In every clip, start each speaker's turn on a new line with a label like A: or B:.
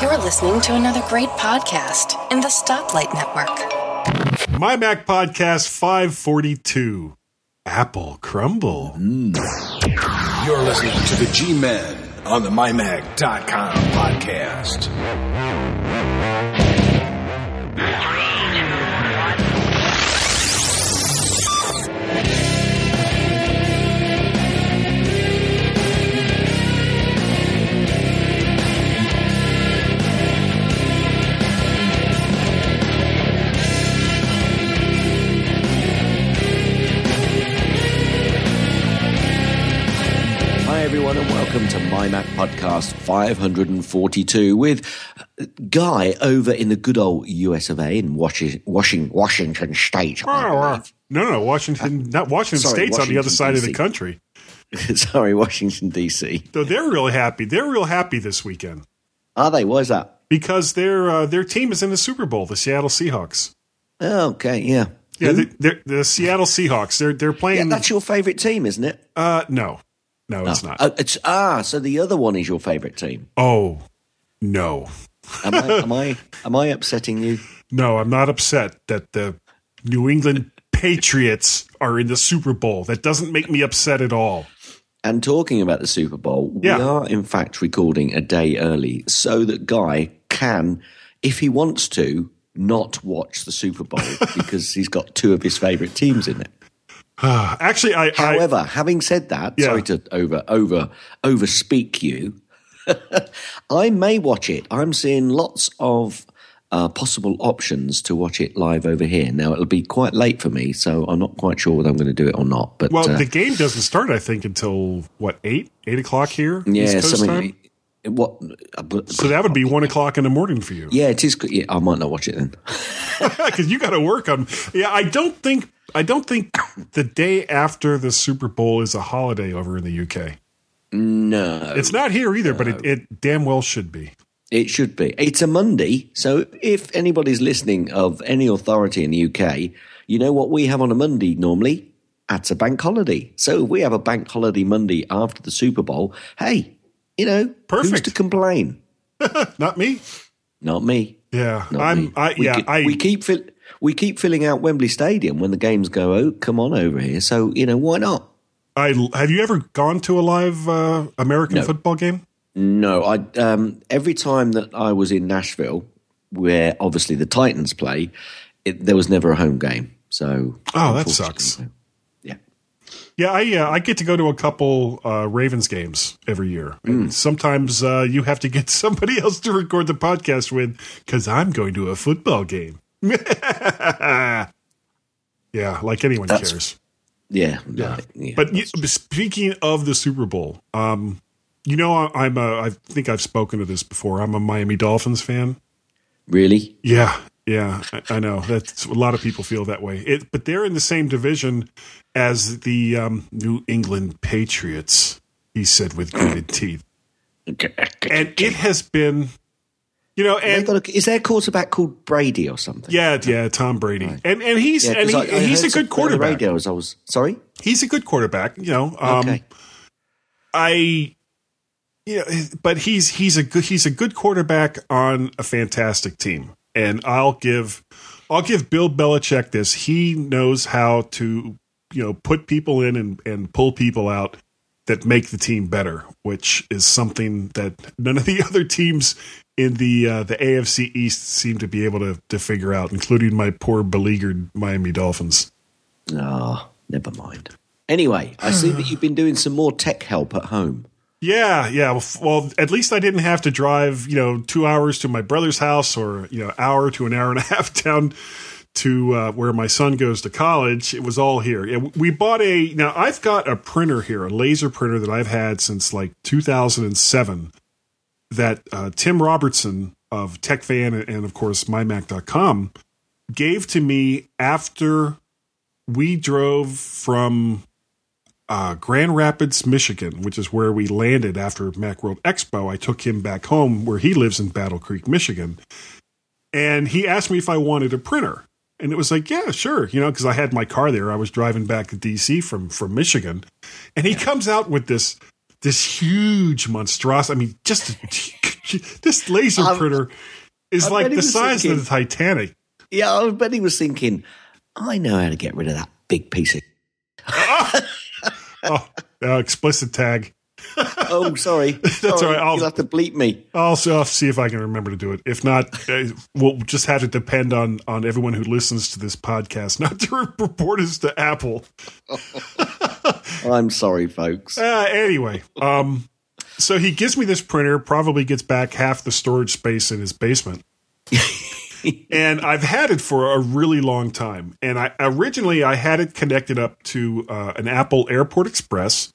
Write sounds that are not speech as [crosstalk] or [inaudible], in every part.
A: You're listening to another great podcast in the Stoplight Network.
B: My Mac Podcast 542 Apple Crumble. Mm.
C: You're listening to the G Men on the MyMac.com podcast.
D: Everyone, and welcome to My Mac Podcast 542 with Guy over in the good old US of A in Washington, Washington, Washington State.
B: No, no, Washington, not Washington
D: Sorry,
B: State's on the other
D: Washington,
B: side of the country. [laughs]
D: Sorry, Washington, D.C.
B: So they're real happy. They're real happy this weekend
D: Are they? Why is that?
B: because their uh, their team is in the Super Bowl, the Seattle Seahawks.
D: Oh, okay, yeah.
B: Yeah, the, the Seattle Seahawks. They're they're
D: yeah,
B: playing.
D: that's your favourite team, isn't it?
B: uh, no, no, it's not.
D: Oh, it's, ah, so the other one is your favourite team.
B: oh, no,
D: Am I, am I, am I upsetting you?
B: no, I'm not upset that the New England Patriots are in the Super Bowl. That doesn't make me upset at all.
D: And talking about the Super Bowl,
B: Yeah.
D: we are in fact recording a day early so that Guy can, if he wants to, not watch the Super Bowl [laughs] because he's got two of his favourite teams in it. [sighs]
B: Actually, I, I
D: However, having said that,
B: Yeah.
D: sorry to over over overspeak you, [laughs] I may watch it. I'm seeing lots of uh, possible options to watch it live over here. Now it'll be quite late for me, so I'm not quite sure whether I'm going to do it or not. But
B: well,
D: uh,
B: the game doesn't start. I think until what eight eight o'clock here.
D: yeah,
B: East Coast
D: something.
B: time?
D: What? uh, but-
B: So that would be one o'clock in the morning for you.
D: Yeah, it is. Yeah, I might not watch it then. [laughs] [laughs]
B: because you got to work on. Yeah, I don't think I don't think the day after the Super Bowl is a holiday over in the UK.
D: No,
B: It's not here either, but it, it damn well should be.
D: it should be. It's a Monday, so if anybody's listening of any authority in the UK, you know what we have on a Monday normally? That's a bank holiday. So if we have a bank holiday Monday after the Super Bowl, hey, you know, who's to complain? [laughs]
B: Not me.
D: Not me.
B: Yeah,
D: Not
B: I'm.
D: me.
B: I,
D: we,
B: yeah,
D: ke-
B: I.
D: we keep fill, we keep filling out Wembley Stadium when the games go. Oh, come on over here. So you know why not?
B: I have you ever gone to a live uh, American
D: No.
B: football game?
D: No, I um, every time that I was in Nashville, where obviously the Titans play, it, there was never a home game. So
B: Oh, that sucks.
D: Yeah,
B: Yeah, I uh, I get to go to a couple uh, Ravens games every year. And sometimes uh, you have to get [laughs] somebody else to record the podcast with because I'm going to a football game. [laughs] yeah, like anyone
D: That's-
B: cares.
D: yeah, right, yeah.
B: But you, speaking of the Super Bowl, um, you know I, I'm a, I think I've spoken to this before. I'm a Miami Dolphins fan.
D: really,
B: Yeah, yeah, I, I know. That's a lot of people feel that way. It, but they're in the same division as the um, New England Patriots. He said with gritted teeth, and it has been, you know, and
D: a- is their quarterback called Brady or something?
B: yeah, yeah, Tom Brady, and and he's
D: Yeah,
B: and he,
D: I- I
B: he's a good quarterback.
D: The radio as I was sorry.
B: He's a good quarterback. You know, um,
D: Okay,
B: I yeah, but he's he's a good he's a good quarterback on a fantastic team. And I'll give I'll give Bill Belichick this. He knows how to, you know, put people in and, and pull people out that make the team better, which is something that none of the [laughs] other teams in the uh, the AFC East seem to be able to to figure out, including my poor beleaguered Miami Dolphins.
D: ah, never mind. Anyway, I see that you've been doing some more tech help at home.
B: Yeah, yeah. Well, at least I didn't have to drive, you know, two hours to my brother's house or, you know, hour to an hour and a [laughs] half down to uh, where my son goes to college. It was all here. We bought a, now I've got a printer here, a laser printer that I've had since like 2007 that uh, Tim Robertson of TechFan and, of course, MyMac.com gave to me after we drove from uh, Grand Rapids, Michigan, which is where we landed after Macworld Expo. I took him back home where he lives in Battle Creek, Michigan. And he asked me if I wanted a printer. And it was like, yeah, sure. You know, because I had my car there. I was driving back to DC from, from Michigan. And he comes out with this this huge monstrosity. I mean, just a [laughs] this laser printer is
D: I
B: like the size
D: thinking-
B: of the Titanic.
D: Yeah, I bet he was thinking, I know how to get rid of that big piece of. [laughs]
B: Oh, uh, explicit tag.
D: Oh, sorry. [laughs] That's
B: all right, I'll-
D: You'll have to bleep me.
B: I'll see, I'll see if I can remember to do it. If not, uh, we'll just have to depend on on everyone who listens to this podcast not to [laughs] report us to Apple. [laughs]
D: I'm sorry, folks.
B: Uh, anyway, um, so he gives me this printer. Probably gets back half the storage space in his basement. [laughs] and I've had it for a really long time. And I originally I had it connected up to uh, an Apple Airport Express,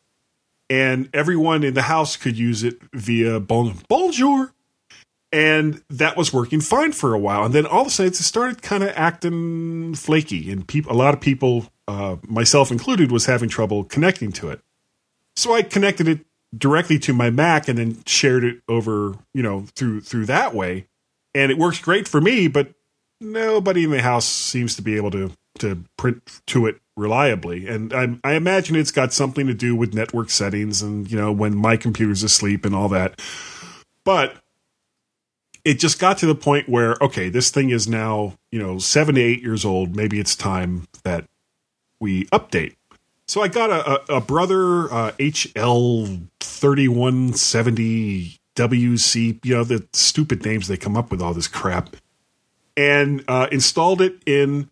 B: and everyone in the house could use it via bon- Bonjour. And that was working fine for a while, and then all of a sudden it started kind of acting flaky, and people, a lot of people, uh, myself included, was having trouble connecting to it. So I connected it directly to my Mac and then shared it over, you know, through through that way. And it works great for me, but nobody in the house seems to be able to to print to it reliably. And I, I imagine it's got something to do with network settings and you know when my computer's asleep and all that. But it just got to the point where okay, this thing is now you know seven to eight years old. Maybe it's time that we update. So I got a, a, a brother uh, HL thirty one seventy WC. You know the stupid names they come up with all this crap, and uh, installed it in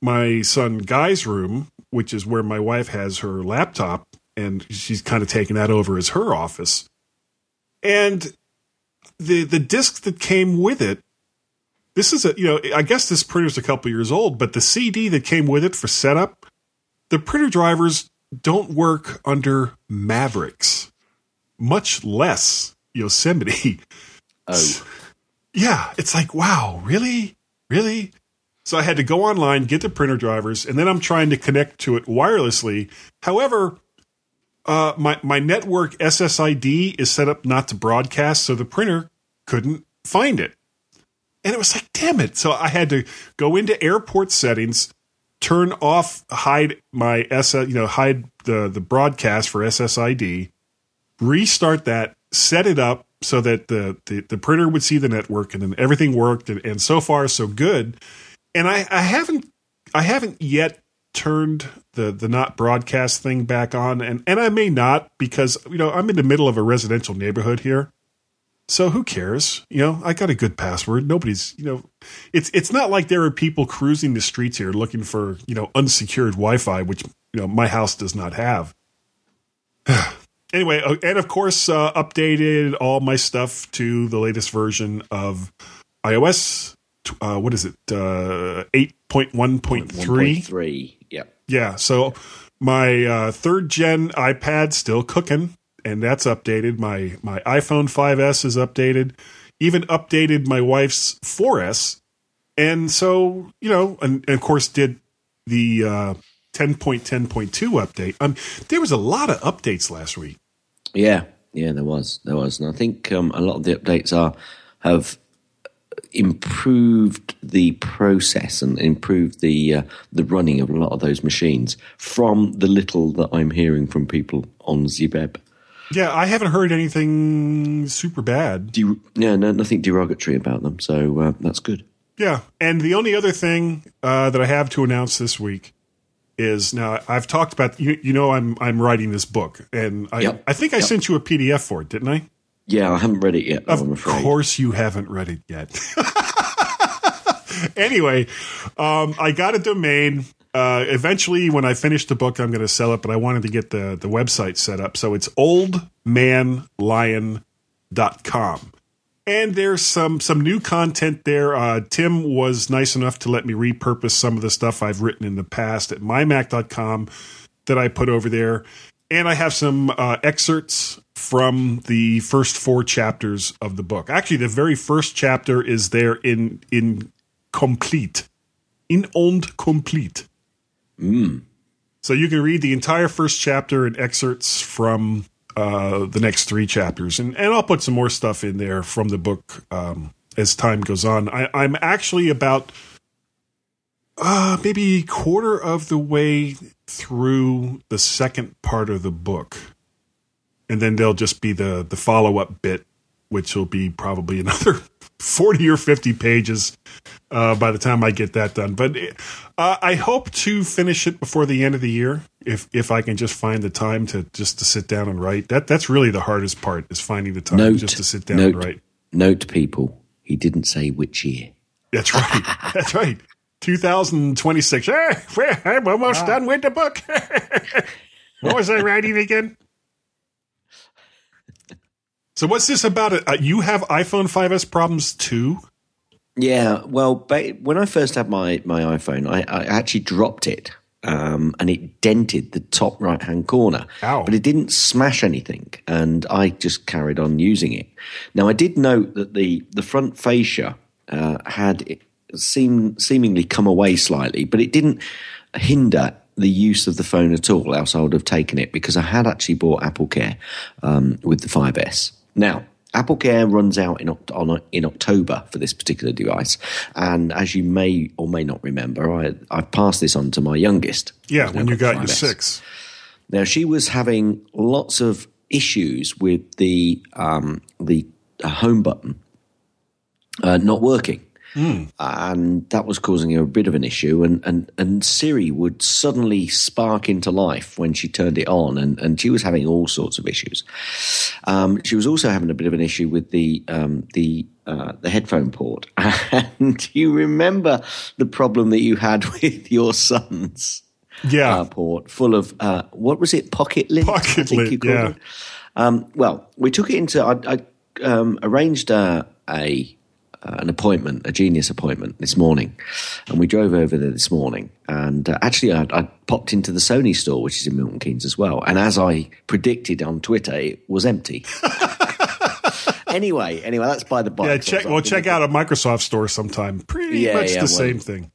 B: my son Guy's room, which is where my wife has her laptop, and she's kind of taken that over as her office. And the the disc that came with it this is a you know i guess this printer's a couple years old but the cd that came with it for setup the printer drivers don't work under mavericks much less yosemite.
D: Oh, [laughs]
B: yeah it's like wow really? Really? So i had to go online get the printer drivers and then i'm trying to connect to it wirelessly. However uh, my my network SSID is set up not to broadcast, so the printer couldn't find it. And it was like, damn it! So I had to go into airport settings, turn off, hide my S, you know, hide the the broadcast for SSID, restart that, set it up so that the the, the printer would see the network, and then everything worked, and, and so far so good. And I, I haven't I haven't yet turned the the not broadcast thing back on and and I may not because you know I'm in the middle of a residential neighborhood here. So who cares? You know, I got a good password. Nobody's, you know, it's it's not like there are people cruising the streets here looking for, you know, unsecured Wi-Fi which, you know, my house does not have. [sighs] anyway, uh, and of course uh, updated all my stuff to the latest version of iOS uh, what is it? Uh, 8.1.3.
D: 1.3. Yep.
B: Yeah. So my uh, third gen iPad still cooking, and that's updated. My my iPhone 5S is updated. Even updated my wife's 4S, and so you know, and, and of course did the uh, 10.10.2 update. Um, there was a lot of updates last week.
D: Yeah, yeah, there was, there was, and I think um, a lot of the updates are have improved the process and improved the uh, the running of a lot of those machines. From the little that I'm hearing from people on Zbeb,
B: Yeah, I haven't heard anything super bad.
D: De- yeah, no, nothing derogatory about them, so uh, that's good.
B: Yeah, and the only other thing uh, that I have to announce this week is now I've talked about you, you know I'm I'm writing this book and I
D: Yep.
B: I think I
D: Yep.
B: sent you a PDF for it, didn't I?
D: Yeah, I haven't read it yet.
B: Of
D: I'm afraid.
B: course you haven't read it yet. [laughs] anyway, um, I got a domain. Uh, eventually, when I finish the book, I'm going to sell it, but I wanted to get the, the website set up. So it's oldmanlion.com. And there's some some new content there. Uh, Tim was nice enough to let me repurpose some of the stuff I've written in the past at mymac.com that I put over there. And I have some uh, excerpts from the first four chapters of the book. Actually, the very first chapter is there in in complete, in und complete. So you can read the entire first chapter and excerpts from uh, the next three chapters, and and I'll put some more stuff in there from the book um, as time goes on. I, I'm actually about uh, maybe quarter of the way through the second part of the book, and then there'll just be the the follow up bit which will be probably [laughs] another 40 or 50 pages uh, by the time I get that done. But uh, I hope to finish it before the end of the year. If if I can just find the time to just to sit down and write, that that's really the hardest part is finding the time
D: Note,
B: just to sit down
D: note,
B: and write.
D: Note, people, he didn't say which year.
B: That's right. [laughs] that's right. 2026. Hey, I'm almost
D: Ah.
B: done with the book. [laughs] what was I writing again? So what's this about? Uh, you have iPhone 5s problems too?
D: Yeah, well, ba- when I first had my, my iPhone, I, I actually dropped it um, and it dented the top right hand corner.
B: Ow.
D: But it didn't smash anything, and I just carried on using it. Now, I did note that the, the front fascia uh, had seem, seemingly come away slightly, but it didn't hinder the use of the phone at all, else I would have taken it because I had actually bought Apple Care um, with the 5S. Now, Apple Care runs out in, on, in October for this particular device. And as you may or may not remember, I, I've passed this on to my youngest.
B: Yeah, when you got your
D: 5S.
B: six.
D: Now she was having lots of issues with the um, the uh, home button uh, not working, and that was causing her a bit of an issue. And, and and Siri would suddenly spark into life when she turned it on, and, and she was having all sorts of issues. Um, she was also having a bit of an issue with the um, the uh, the headphone port. [laughs] And you remember the problem that you had [laughs] with your sons
B: Yeah.
D: uh, port full of uh, what was it? Pocket lint. I
B: Pocket
D: think
B: lint,
D: you called
B: yeah.
D: it. Um, well, we took it into. I, I um, arranged uh, a uh, an appointment, a genius appointment this morning, and we drove over there this morning. And uh, actually, I, I popped into the Sony store, which is in Milton Keynes as well. And as I predicted on Twitter, it was empty. [laughs] anyway, anyway, that's by the by.
B: yeah, check. Well, check out a Microsoft store sometime. Pretty
D: Yeah,
B: much
D: yeah,
B: the
D: well-
B: same thing.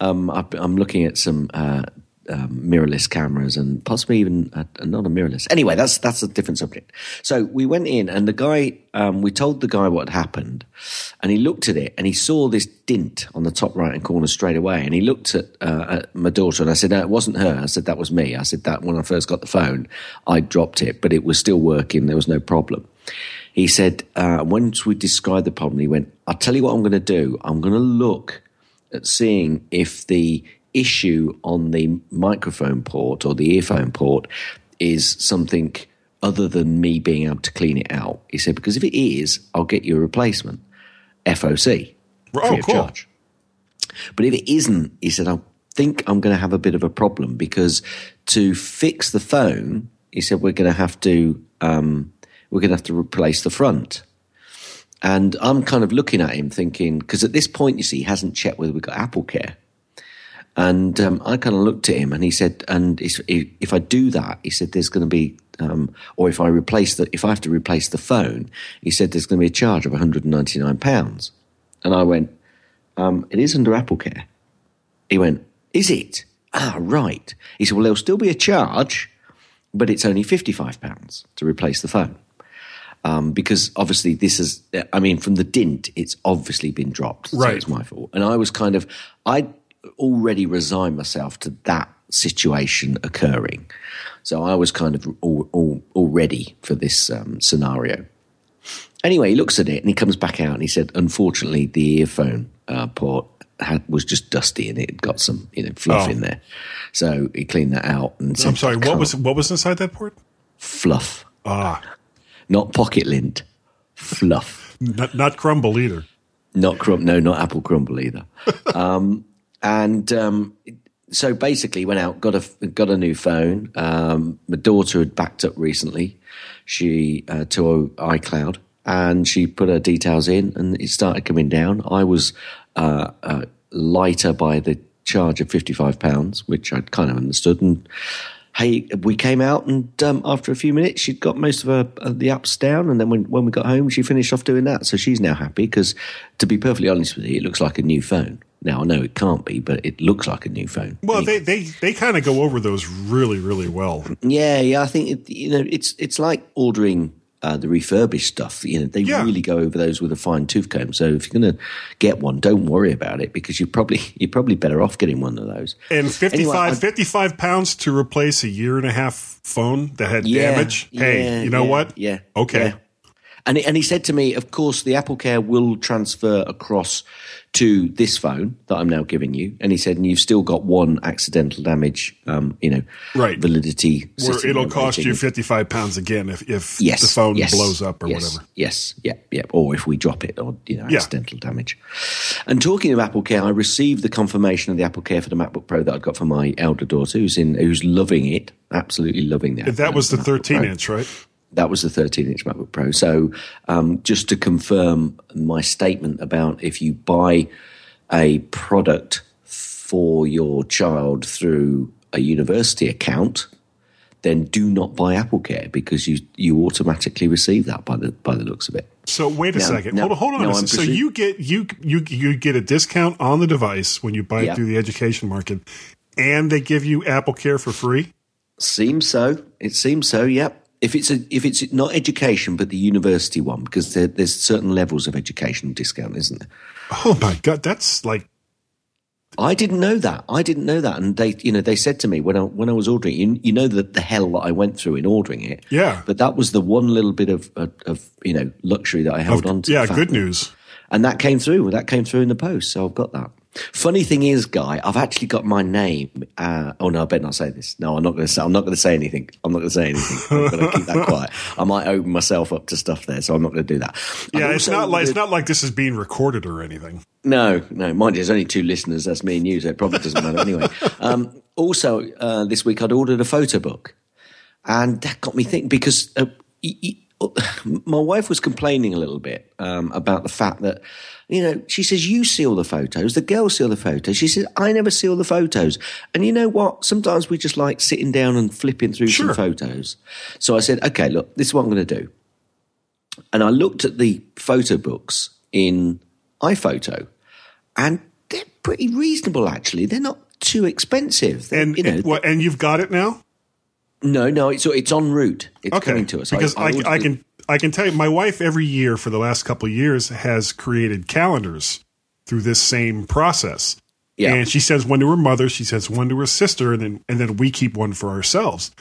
D: Um, I, I'm looking at some uh, um, mirrorless cameras and possibly even uh, not a mirrorless. Anyway, that's that's a different subject. So we went in, and the guy, um, we told the guy what had happened, and he looked at it, and he saw this dint on the top right hand corner straight away, and he looked at, uh, at my daughter, and I said, "No, it wasn't her." I said, "That was me." I said that when I first got the phone, I dropped it, but it was still working. There was no problem. He said, uh, once we described the problem, he went, I'll tell you what I'm going to do. I'm going to look at seeing if the issue on the microphone port or the earphone port is something other than me being able to clean it out. He said, because if it is, I'll get you a replacement, FOC,
B: Oh,
D: free of
B: cool.
D: charge. But if it isn't, he said, I think I'm going to have a bit of a problem because to fix the phone, he said, we're going to have to, um, we're going to have to replace the front. And I'm kind of looking at him thinking, because at this point, you see, he hasn't checked whether we've got Apple Care. And um, I kind of looked at him and he said, and if, if I do that, he said, there's going to be, um, or if I replace the, if I have to replace the phone, he said, there's going to be a charge of £199. And I went, um, it is under Apple Care. He went, is it? Ah, right. He said, well, there'll still be a charge, but it's only £55 to replace the phone. Um, because obviously this is, I mean, from the dint, it's obviously been dropped. So
B: Right.
D: it's my fault. And I was kind of, I'd already resigned myself to that situation occurring. So I was kind of all, all, all ready for this um, scenario. Anyway, he looks at it and he comes back out and he said, unfortunately, the earphone uh, port had, was just dusty and it had got some you know fluff
B: Oh.
D: in there. So he cleaned that out and said,
B: I'm sorry. What was what was inside that port?
D: fluff?
B: Ah,
D: Not pocket lint, fluff.
B: not, not crumble either.
D: Not crumb, no, not apple crumble either. [laughs] um, and um, so basically, went out, got a got a new phone. Um, my daughter had backed up recently. She uh, to iCloud, and she put her details in, and it started coming down. I was uh, uh, lighter by the charge of fifty five pounds, which I'd kind of understood, and hey, we came out, and um, after a few minutes, she'd got most of her uh, the apps down, and then when when we got home, she finished off doing that. So she's now happy because, to be perfectly honest with you, it looks like a new phone. Now I know it can't be, but it looks like a new phone.
B: Well, they they they kind of go over those really really well.
D: Yeah, yeah. I think it, you know it's it's like ordering uh, the refurbished stuff. You know, they
B: Yeah.
D: really go over those with a fine tooth comb. So if you're going to get one, don't worry about it because you're probably [laughs] you're probably better off getting one of those.
B: And 55,
D: Anyway,
B: 55 pounds to replace a year and a half phone that had
D: Yeah,
B: damage. hey,
D: yeah,
B: you know what?
D: Yeah.
B: Okay.
D: And he, and he said to me, of course, the Apple Care will transfer across to this phone that I'm now giving you. And he said, and you've still got one accidental damage, um, you know,
B: Right.
D: validity.
B: Where it'll cost you 55 pounds again if, if
D: Yes,
B: the phone
D: yes,
B: blows up or
D: yes,
B: whatever.
D: Yes, yeah, yeah. Or if we drop it, or you know,
B: Yeah.
D: accidental damage. And talking of Apple Care, I received the confirmation of the Apple Care for the MacBook Pro that I got for my elder daughter, who's in, who's loving it, absolutely loving it.
B: That was the 13 inch, right?
D: That was the 13 inch MacBook Pro. So, um, just to confirm my statement about if you buy a product for your child through a university account, then do not buy Apple Care because you you automatically receive that by the by the looks of it.
B: So wait a
D: No,
B: second.
D: no,
B: hold on, hold on.
D: no,
B: so you get you you you get a discount on the device when you buy
D: Yeah.
B: it through the education market, and they give you Apple Care for free.
D: Seems so. It seems so. Yep. If it's a if it's not education but the university one because there, there's certain levels of education discount, isn't there?
B: Oh my god, that's like
D: I didn't know that. I didn't know that, and they, you know, they said to me when I when I was ordering, you, you know, the the hell that I went through in ordering it.
B: Yeah.
D: But that was the one little bit of of, of you know luxury that I held on to.
B: yeah, good news.
D: And that came through. That came through in the post, so I've got that. Funny thing is, guy, I've actually got my name. Uh, oh no, I better not say this. No, I'm not going to say. I'm not going to say anything. I'm not going to say anything. I'm going to keep that quiet. I might open myself up to stuff there, so I'm not going to do that.
B: Yeah, it's not like it's not like this is being recorded or anything.
D: no, no. Mind you, there's only two listeners. That's me and you, so it probably doesn't matter anyway. [laughs] Um, also, uh, this week I'd ordered a photo book, and that got me thinking because uh, y- y- [sighs] my wife was complaining a little bit um, about the fact that you know she says you see all the photos, the girls see all the photos. She says I never see all the photos, and you know what? Sometimes we just like sitting down and flipping through
B: Sure.
D: some photos. So I said, okay, look, this is what I'm going to do and I looked at the photo books in iPhoto, and they're pretty reasonable. Actually, they're not too expensive. They're,
B: And
D: you know,
B: and, what, and you've got it now.
D: no, no, it's it's en route. It's
B: Okay,
D: coming to us
B: because I,
D: ordered
B: I,
D: it-
B: can I can tell you, my wife every year for the last couple of years has created calendars through this same process.
D: Yeah.
B: And she sends one to her mother, she sends one to her sister, and then and then we keep one for ourselves.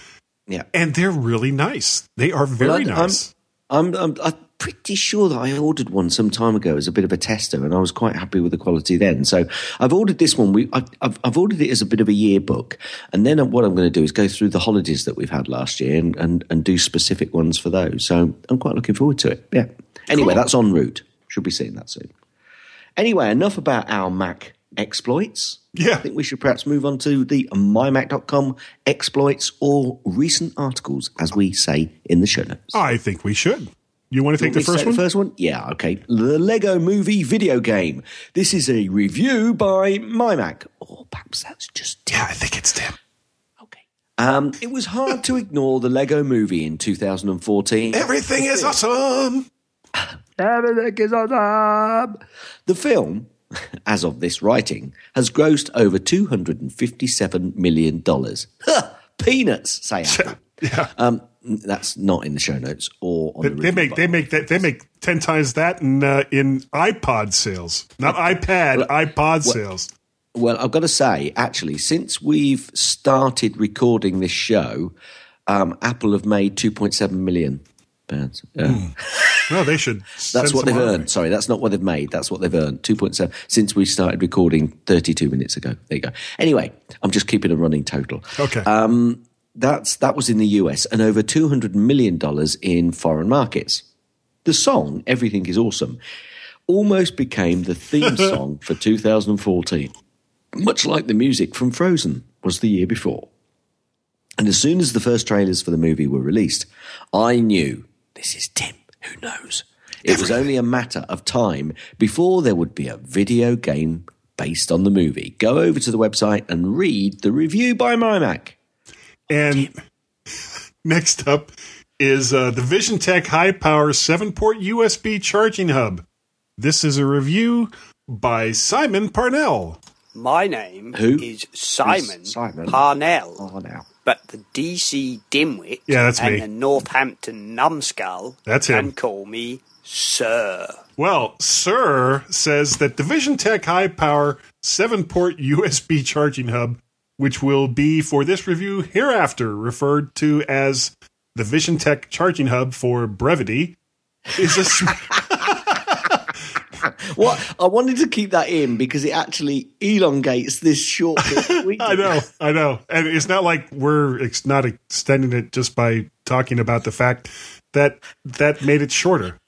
D: yeah.
B: And they're really nice. They are very
D: Well, I-
B: nice.
D: I'm, I'm I'm pretty sure that I ordered one some time ago as a bit of a tester, and I was quite happy with the quality then. So I've ordered this one. We I've, I've, I've ordered it as a bit of a yearbook, and then what I'm going to do is go through the holidays that we've had last year and, and and do specific ones for those. So I'm quite looking forward to it. Yeah. Anyway,
B: Cool.
D: that's en route. Should be seeing that soon. Anyway, enough about our Mac exploits.
B: Yeah.
D: I think we should perhaps move on to the mymac.com exploits or recent articles, as we say in the show notes.
B: I think we should. You want to take the first one?
D: The first one? Yeah, okay. The Lego Movie video game. This is a review by MyMac. Or perhaps that's just Tim.
B: Yeah, I think it's Tim.
D: Okay. Um, it was hard to [laughs] ignore the Lego Movie in 2014.
B: Everything is awesome. [laughs]
D: Everything is awesome. The film, [laughs] as of this writing, has grossed over $257 million. Huh, peanuts, say Apple.
B: Yeah.
D: Um, that's not in the show notes or on
B: They,
D: the
B: they make they make that they make ten times that in uh, in iPod sales, not iPad, iPod sales.
D: Well, I've got to say, actually, since we've started recording this show, um, Apple have made 2.7 million pounds. Yeah.
B: No, they should. [laughs]
D: That's what they've earned. Sorry, that's not what they've made. That's what they've earned. 2.7 since we started recording 32 minutes ago. There you go. Anyway, I'm just keeping a running total.
B: Okay.
D: Um, that's that was in the US and over 200 million dollars in foreign markets. The song "Everything Is Awesome" almost became the theme [laughs] song for 2014, much like the music from Frozen was the year before. And as soon as the first trailers for the movie were released, I knew this is Tim. Who knows? It was only a matter of time before there would be a video game based on the movie. Go over to the website and read the review by MyMac.
B: And [laughs] next up is uh, the VisionTek High Power 7 port USB charging hub. This is a review by Simon Parnell.
E: My name
D: Who?
E: is Simon,
D: Is Simon.
E: Parnell,
D: Oh, now.
E: but the DC dimwit
B: Yeah, that's
E: and
B: me.
E: the Northampton numbskull
B: That's
E: can
B: him.
E: call me Sir.
B: Well, Sir says that the VisionTek High Power 7 port USB charging hub, which will be for this review hereafter referred to as the VisionTek Charging Hub for brevity, is a sm-
D: What I wanted to keep that in because it actually elongates this short. bit [laughs]
B: I know, I know, and it's not like we're ex- not extending it just by talking about the fact that that made it shorter.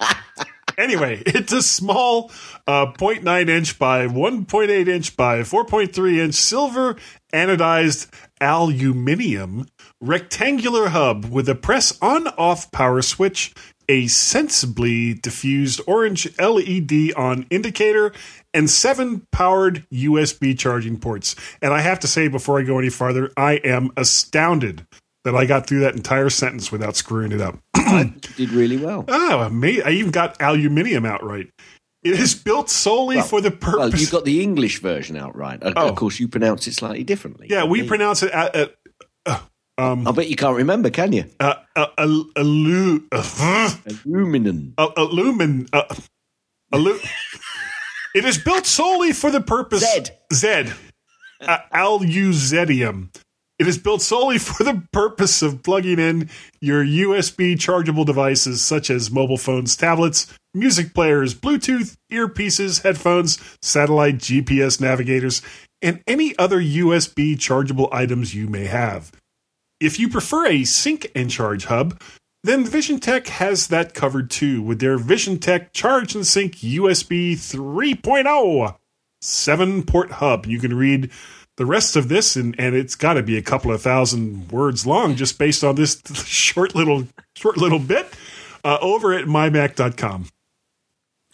B: [laughs] anyway, it's a small uh, 0.9 inch by 1.8 inch by 4.3 inch silver anodized aluminium rectangular hub with a press on off power switch, a sensibly diffused orange LED on indicator, and seven powered USB charging ports. And I have to say, before I go any farther, I am astounded that I got through that entire sentence without screwing it up. [clears throat]
D: I did really well.
B: Oh, I even got aluminium outright. It is built solely for the purpose.
D: Well, you got the English version out right. Of,
B: Oh.
D: of course, you pronounce it slightly differently.
B: yeah, we
D: Me.
B: pronounce it at, at
D: I bet you can't remember, can you?
B: uh, uh, alu- alu- uh,
D: Aluminum.
B: uh, alumin. Uh, alu- it is built solely for the purpose.
D: Zed.
B: Zed. Uh, Aluzedium. It is built solely for the purpose of plugging in your USB chargeable devices such as mobile phones, tablets, music players, Bluetooth, earpieces, headphones, satellite GPS navigators, and any other USB chargeable items you may have. If you prefer a sync and charge hub, then VisionTek has that covered too with their VisionTek Charge and Sync USB 3.0 seven port hub. You can read the rest of this, and, and it's got to be a couple of thousand words long just based on this [laughs] short little short little bit uh, over at mymac.com.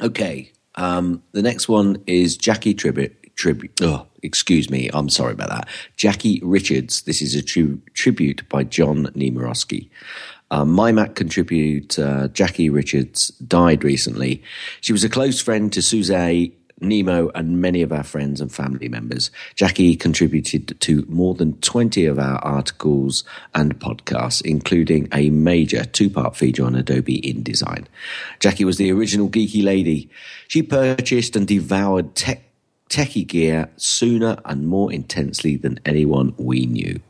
D: Okay. Um, the next one is Jackie Tribute. Tribute. Oh, excuse me. I'm sorry about that. Jackie Richards. This is a tri- tribute by John Nemerovski. Um, My Mac contribute uh, Jackie Richards died recently. She was a close friend to Suze, Nemo, and many of our friends and family members. Jackie contributed to more than 20 of our articles and podcasts, including a major two part feature on Adobe InDesign. Jackie was the original geeky lady. She purchased and devoured tech, techie gear sooner and more intensely than anyone we knew.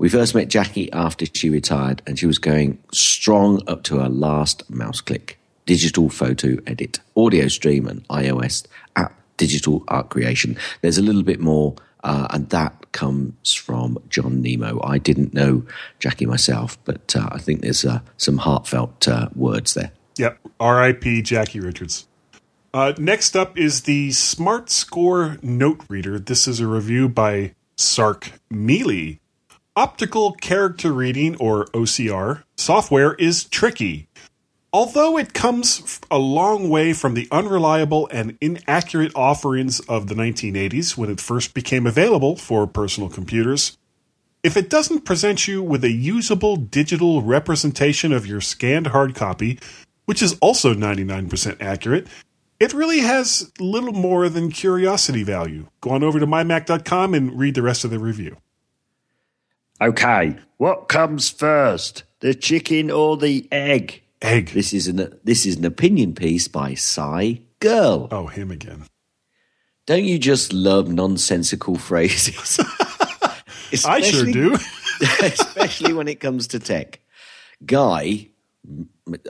D: We first met Jackie after she retired, and she was going strong up to her last mouse click. Digital photo edit, audio stream, and iOS digital art creation. There's a little bit more, uh, and that comes from John Nemo. I didn't know Jackie myself, but uh, I think there's uh, some heartfelt uh, words there.
B: Yep. R.I.P. Jackie Richards. Uh, next up is the Smart Score Note Reader. This is a review by Sark Mealy. Optical character reading, or OCR, software is tricky. Although it comes a long way from the unreliable and inaccurate offerings of the 1980s when it first became available for personal computers, if it doesn't present you with a usable digital representation of your scanned hard copy, which is also 99% accurate, it really has little more than curiosity value. Go on over to mymac.com and read the rest of the review.
F: Okay, what comes first, the chicken or the egg?
B: Egg.
D: This is an this is an opinion piece by Cy Girl.
B: Oh, him again.
D: Don't you just love nonsensical [laughs] phrases? [laughs]
B: I sure do. [laughs]
D: especially when it comes to tech. Guy,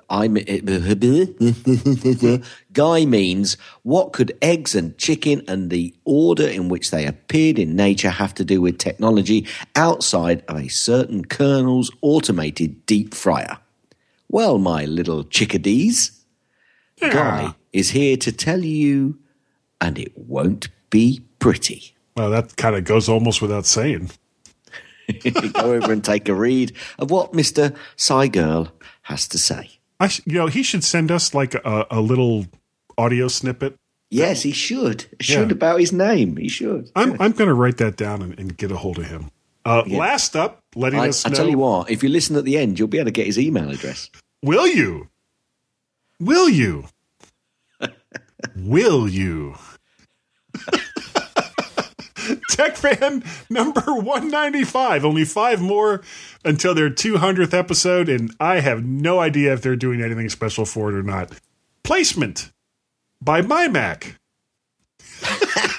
D: I'm eh, Guy means what could eggs and chicken and the order in which they appeared in nature have to do with technology outside of a certain kernel's automated deep fryer? Well, my little chickadees, Guy is here to tell you, and it won't be pretty.
B: Well, that kind of goes almost without saying. [laughs]
D: go over and take a read of what Mr. Cygirl has to say.
B: I, sh- you know, he should send us like a, a little audio snippet.
D: Yes, he should. Should
B: Yeah.
D: about his name. He should.
B: I'm I'm going to write that down and, and get a hold of him. Uh,
D: Yeah.
B: Last up, letting
D: I,
B: us
D: I
B: know.
D: tell you what, if you listen at the end, you'll be able to get his email address.
B: Will you? Will you? Will you? [laughs] Tech fan number 195. Only five more until their 200th episode, and I have no idea if they're doing anything special for it or not. Placement by MyMac. [laughs]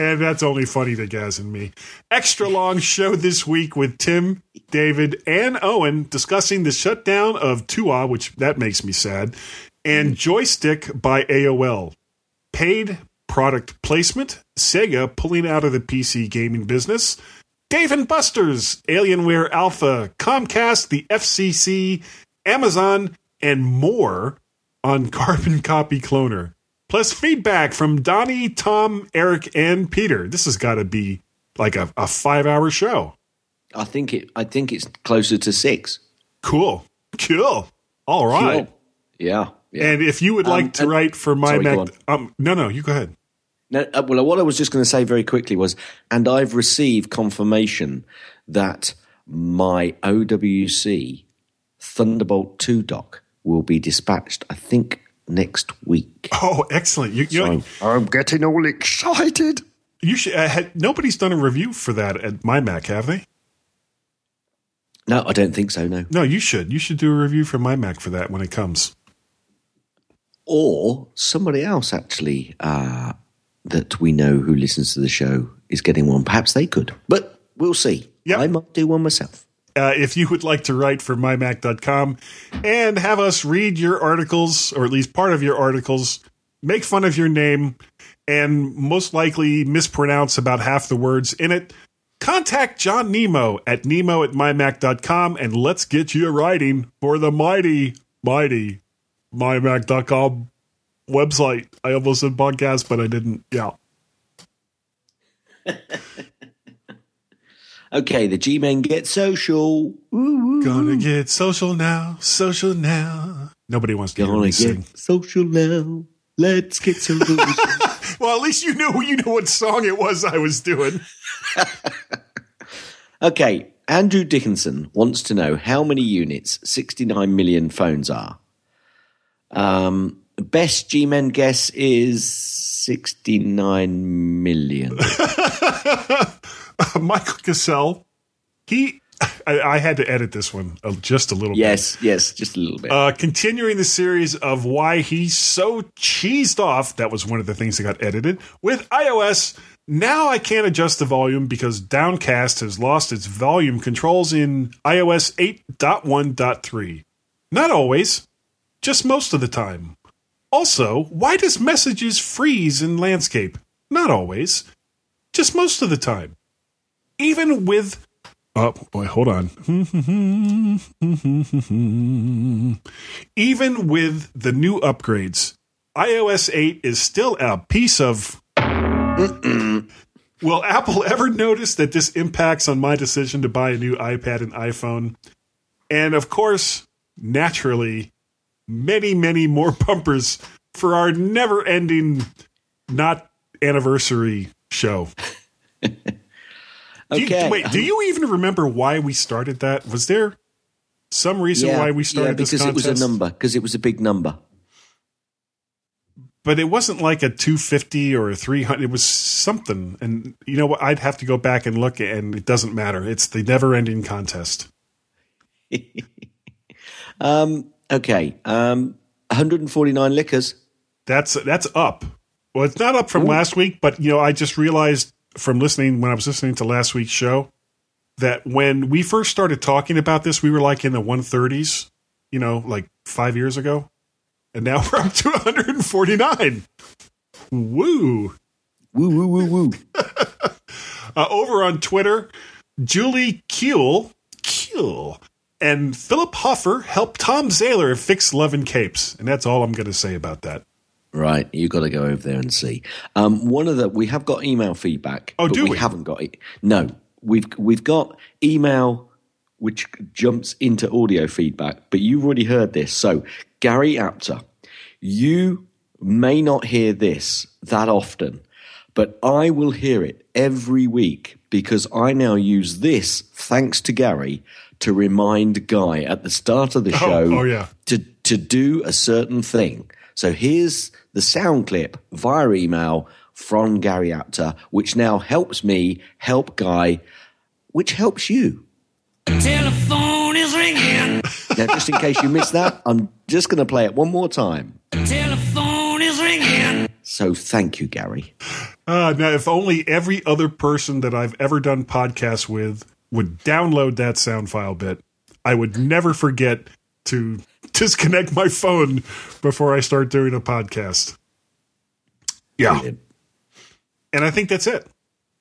B: and that's only funny to Gaz and me. Extra long show this week with Tim, David, and Owen discussing the shutdown of TUAW, which that makes me sad, and Joystiq by AOL. Paid product placement, Sega pulling out of the PC gaming business, Dave and Buster's, Alienware Alpha, Comcast, the FCC, Amazon, and more on [laughs] Carbon Copy Cloner. Plus feedback from Donnie, Tom, Eric, and Peter. This has got to be like a, a five hour show.
D: I think it. I think it's closer to six.
B: Cool. Cool. All right.
D: Cool. Yeah. yeah.
B: And if you would like
D: Um,
B: to write for my
D: Sorry,
B: Mac, um, no, no, you go ahead.
D: No, uh, well, what I was just going to say very quickly was, and I've received confirmation that my OWC Thunderbolt 2 dock will be dispatched, I think, next week.
B: Oh, excellent! You, you, know,
D: So-
F: I'm getting all excited.
B: you should. Uh, had, nobody's done a review for that at my Mac, have they?
D: No, I don't think so, no.
B: No, you should. You should do a review for my Mac for that when it comes.
D: Or somebody else, actually, uh, that we know who listens to the show is getting one. Perhaps they could, but we'll see.
B: Yep.
D: I might do one myself.
B: Uh, if you would like to write for mymac.com and have us read your articles, or at least part of your articles, make fun of your name, and most likely mispronounce about half the words in it, contact John Nemo at nemo at mymac.com and let's get you writing for the mighty, mighty mymac.com website. I almost said podcast, but I didn't. Yeah. [laughs]
D: Okay, the G Men get social. Woo.
B: Gonna get social now, social now. Nobody wants to
D: Gonna get
B: sing.
D: social now. Let's get [laughs] social.
B: Well, at least you know you know what song it was I was doing. [laughs]
D: okay, Andrew Dickinson wants to know how many units 69 million phones are. Um, best G Men guess is 69 million. [laughs] [laughs]
B: Michael Cassell, he, I, I had to edit this one just a little bit.
D: yes, yes, just a little bit.
B: Uh, continuing the series of why he's so cheesed off, that was one of the things that got edited, with iOS. Now I can't adjust the volume because Downcast has lost its volume controls in iOS 8.1.3. Not always, just most of the time. Also, why does messages freeze in landscape? Not always, just most of the time. Even with. Oh, boy, hold on. Even with the new upgrades, iOS 8 is still a piece of. Will Apple ever notice that this impacts on my decision to buy a new iPad and iPhone? And of course, naturally, many, many more bumpers for our never ending, not anniversary show. Do you-
D: okay.
B: wait, do you even remember why we started that? Was there some reason
D: yeah,
B: why we started
D: yeah,
B: this
D: because
B: contest?
D: it was a number. Because it was a big number.
B: but it wasn't like a 250 or a 300 it was something and you know what i'd have to go back and look and it doesn't matter it's the never ending contest [laughs]
D: Um, okay, um, 149 liquors.
B: that's that's up well it's not up from last week but you know i just realized from listening when i was listening to last week's show that when we first started talking about this we were like in the 130s you know like five years ago and now [laughs] we're up to 149 woo
D: Woo, woo, woo, woo. [laughs]
B: Uh, over on Twitter, Julie Kuehl, Kuehl and Philip Hoffer helped Thom Zahler fix Love and Capes. And that's all I'm going to say about that.
D: Right, you've got to go over there and see. Um, one of the we have got email feedback.
B: Oh,
D: but
B: do
D: we?
B: we?
D: haven't got it. No, we've we've got email which jumps into audio feedback, but you've already heard this. So, Gary Apter, you may not hear this that often, but I will hear it every week because I now use this, thanks to Gary, to remind Guy at the start of the show
B: oh, yeah.
D: to, to do a certain thing. So here's the sound clip via email from Gary Apter, which now helps me help Guy, which helps you.
G: Telephone is ringing.
D: Now, just in case you missed that, I'm just going to play it one more time.
G: Telephone is ringing.
D: So thank you, Gary.
B: Uh, now, if only every other person that I've ever done podcasts with would download that sound file bit, I would never forget to disconnect my phone before I start doing a podcast. Yeah.
D: Brilliant.
B: And I think that's it.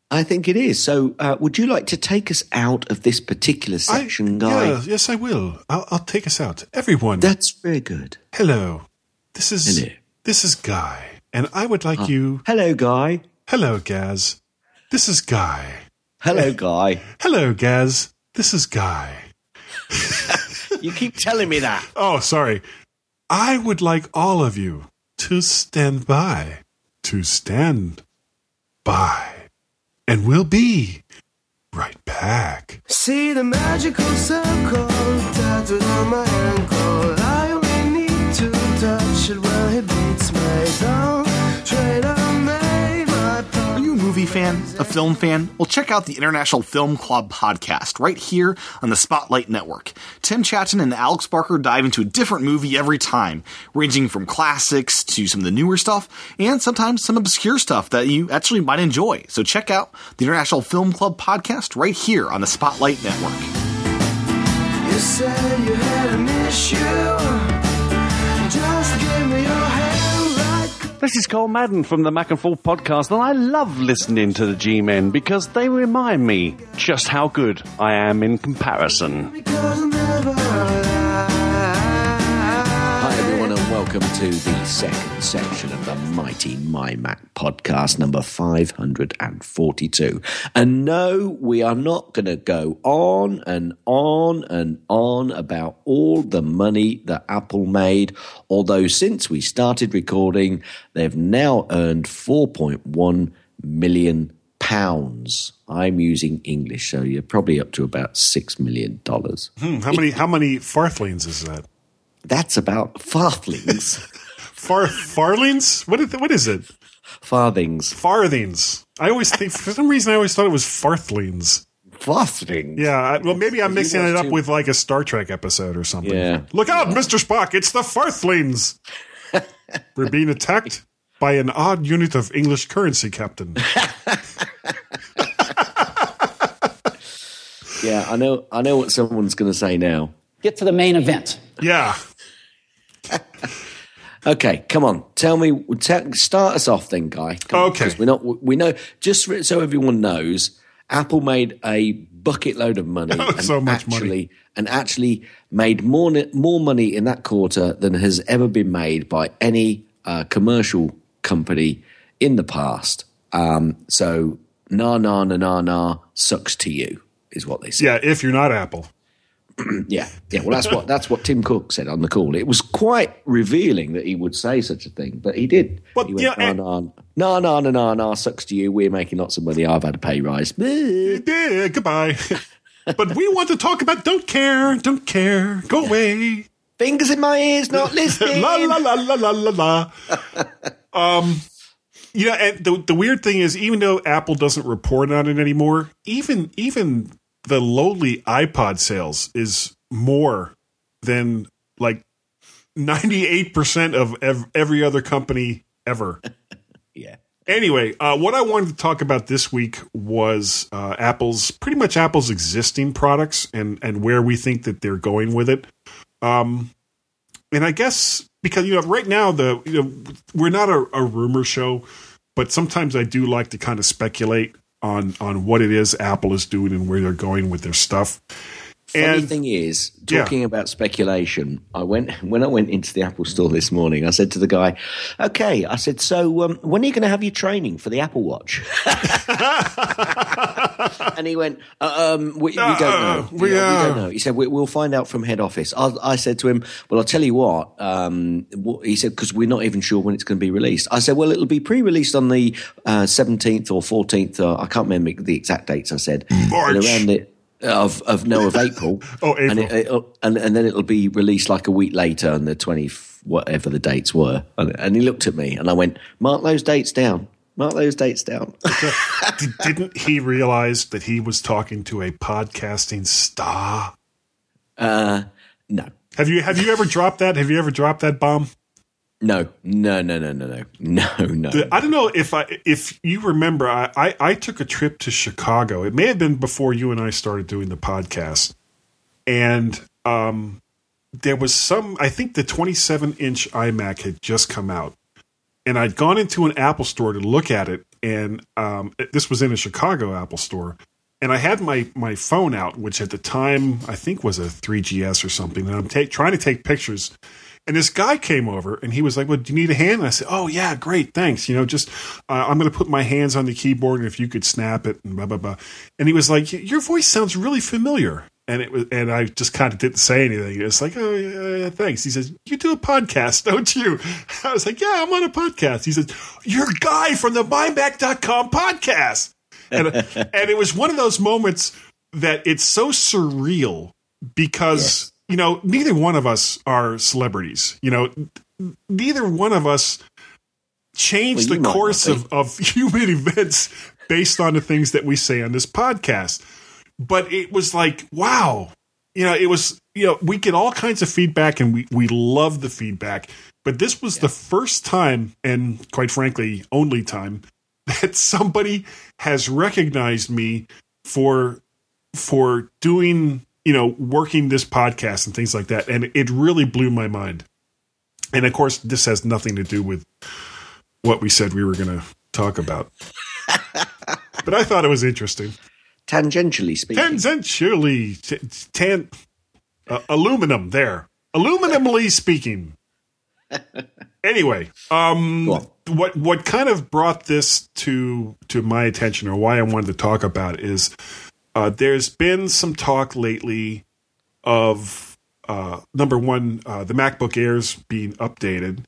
D: I think it is. So, uh, would you like to take us out of this particular
B: I-
D: section, Guy?
B: yeah, yes, I will. I'll, I'll take us out. Everyone,
D: That's very good.
B: hello. This is
D: Hello.
B: this is Guy, and I would like you.
D: Hello, Guy.
B: Hello, Gaz. This is Guy.
D: Hello, [laughs] Guy.
B: Hello, Gaz. This is Guy. [laughs]
D: You keep telling me that.
B: Oh, sorry. I would like all of you to stand by. To stand by. And we'll be right back.
H: See the magical circle tattooed on my ankle. I only need to touch it when it beats me down. Trader
I: movie fan? A film fan? Well, check out the International Film Club podcast right here on the Spotlight Network. Tim Chatton and Alex Barker dive into a different movie every time, ranging from classics to some of the newer stuff, and sometimes some obscure stuff that you actually might enjoy. So check out the International Film Club podcast right here on the Spotlight Network.
H: You
J: This is Cole Madden from the Mac and Forth podcast, and I love listening to the G Men because they remind me just how good I am in comparison.
D: Welcome to the second section of the mighty My Mac podcast, number 542. And no, we are not going to go on and on and on about all the money that Apple made, although since we started recording, they've now earned 4.1 million pounds. I'm using English, so you're probably up to about $6 million.
B: Hmm, how many how many farthlings is that?
D: That's about farthings. [laughs]
B: Far farlings? What is, what is it?
D: farthings.
B: Farthings. I always think for some reason I always thought it was farthlings.
D: Farthings.
B: Yeah, I, well maybe I'm mixing it up
D: too-
B: with like a Star Trek episode or something.
D: Yeah.
B: Look out, Mr. Spock, it's the farthlings. [laughs] We're being attacked by an odd unit of English currency, Captain. [laughs]
D: Yeah, I know. I know what someone's going to say now.
K: Get to the main event.
B: Yeah. [laughs]
D: Okay, come on. Tell me. Tell, start us off, then, guy. Come on, we're not. We know. Just so everyone knows, Apple made a bucket load of money. [laughs] And
B: so much
D: actually,
B: money.
D: And actually made more more money in that quarter than has ever been made by any uh, commercial company in the past. Um, so, na na na na na sucks to you is what they say.
B: Yeah, if you're not Apple. [clears throat]
D: Yeah, yeah. Well, that's what that's what Tim Cook said on the call. It was quite revealing that he would say such a thing, but he did.
B: But
D: he went,
B: yeah,
D: no,
B: and-
D: no, no, no, no, no, no, sucks to you. We're making lots of money. I've had a pay rise.
B: Yeah, goodbye. [laughs] but we want to talk about don't care, don't care, go away.
D: Fingers in my ears, not [laughs] listening.
B: la la la la la la la. [laughs] um, you know, and the the weird thing is, even though Apple doesn't report on it anymore, even even the lowly iPod sales is more than like ninety eight percent of ev- every other company ever. [laughs]
D: Yeah.
B: Anyway, uh, what I wanted to talk about this week was uh, Apple's pretty much Apple's existing products and and where we think that they're going with it. Um, and I guess because you know right now the you know we're not a, a rumor show, but sometimes I do like to kind of speculate on on what it is Apple is doing and where they're going with their stuff.
D: Funny
B: And
D: thing is,
B: Yeah.
D: talking about speculation, I went [laughs] when I went into the Apple store this morning. I said to the guy, "Okay," I said, "So um, when are you going to have your training for the Apple Watch?" [laughs] and he went, uh, um, we, we don't know.
B: Uh, we,
D: know,
B: uh,
D: don't know." He said, we, "We'll find out from head office." I, I said to him, "Well, I'll tell you what." Um, he said because we're not even sure when it's going to be released. I said, "Well, it'll be pre-released on the seventeenth or fourteenth. I can't remember the exact dates." I said,
B: March.
D: "But around it." Of of no of April. [laughs]
B: Oh, April.
D: And, it, it'll- and and then it'll be released like a week later on the twenty whatever the dates were. And, and he looked at me and I went, "Mark those dates down. Mark those dates down." [laughs]
B: Did- didn't he realize that he was talking to a podcasting star?
D: uh, no,
B: Have you have you ever dropped that? Have you ever dropped that bomb?
D: No, no, no, no, no, no, no, no.
B: I don't know if I if you remember, I, I I took a trip to Chicago. It may have been before you and I started doing the podcast, and um, there was some. I think the 27 inch iMac had just come out, and I'd gone into an Apple store to look at it, and um, this was in a Chicago Apple store, and I had my my phone out, which at the time I think was a 3GS or something, and I'm ta- trying to take pictures. And this guy came over and he was like, Well, do you need a hand? And I said, Oh, yeah, great. Thanks. You know, just uh, I'm going to put my hands on the keyboard and if you could snap it and blah, blah, blah. And he was like, Your voice sounds really familiar. And it was, and I just kind of didn't say anything. It's like, oh, yeah, yeah, thanks. He says, you do a podcast, don't you? [laughs] I was like, yeah, I'm on a podcast. He says, you're a guy from the MyMac.com podcast. And, [laughs] and it was one of those moments that it's so surreal because, you know, neither one of us are celebrities. You know, neither one of us changed
D: Well,
B: the course of, of [laughs] human events based on the things that we say on this podcast. But it was like, wow. You know, it was, you know, we get all kinds of feedback and we, we love the feedback. But this was the first time, and quite frankly, only time, [laughs] that somebody has recognized me for for doing you know working this podcast and things like that. And it really blew my mind. And of course this has nothing to do with what we said we were going to talk about. [laughs] But i thought it was interesting.
D: Tangentially speaking.
B: tangentially t- tan uh, aluminum there. Aluminumly speaking. [laughs] Anyway um what what kind of brought this to to my attention or why I wanted to talk about it is uh, there's been some talk lately of uh, number one uh, the MacBook Airs being updated,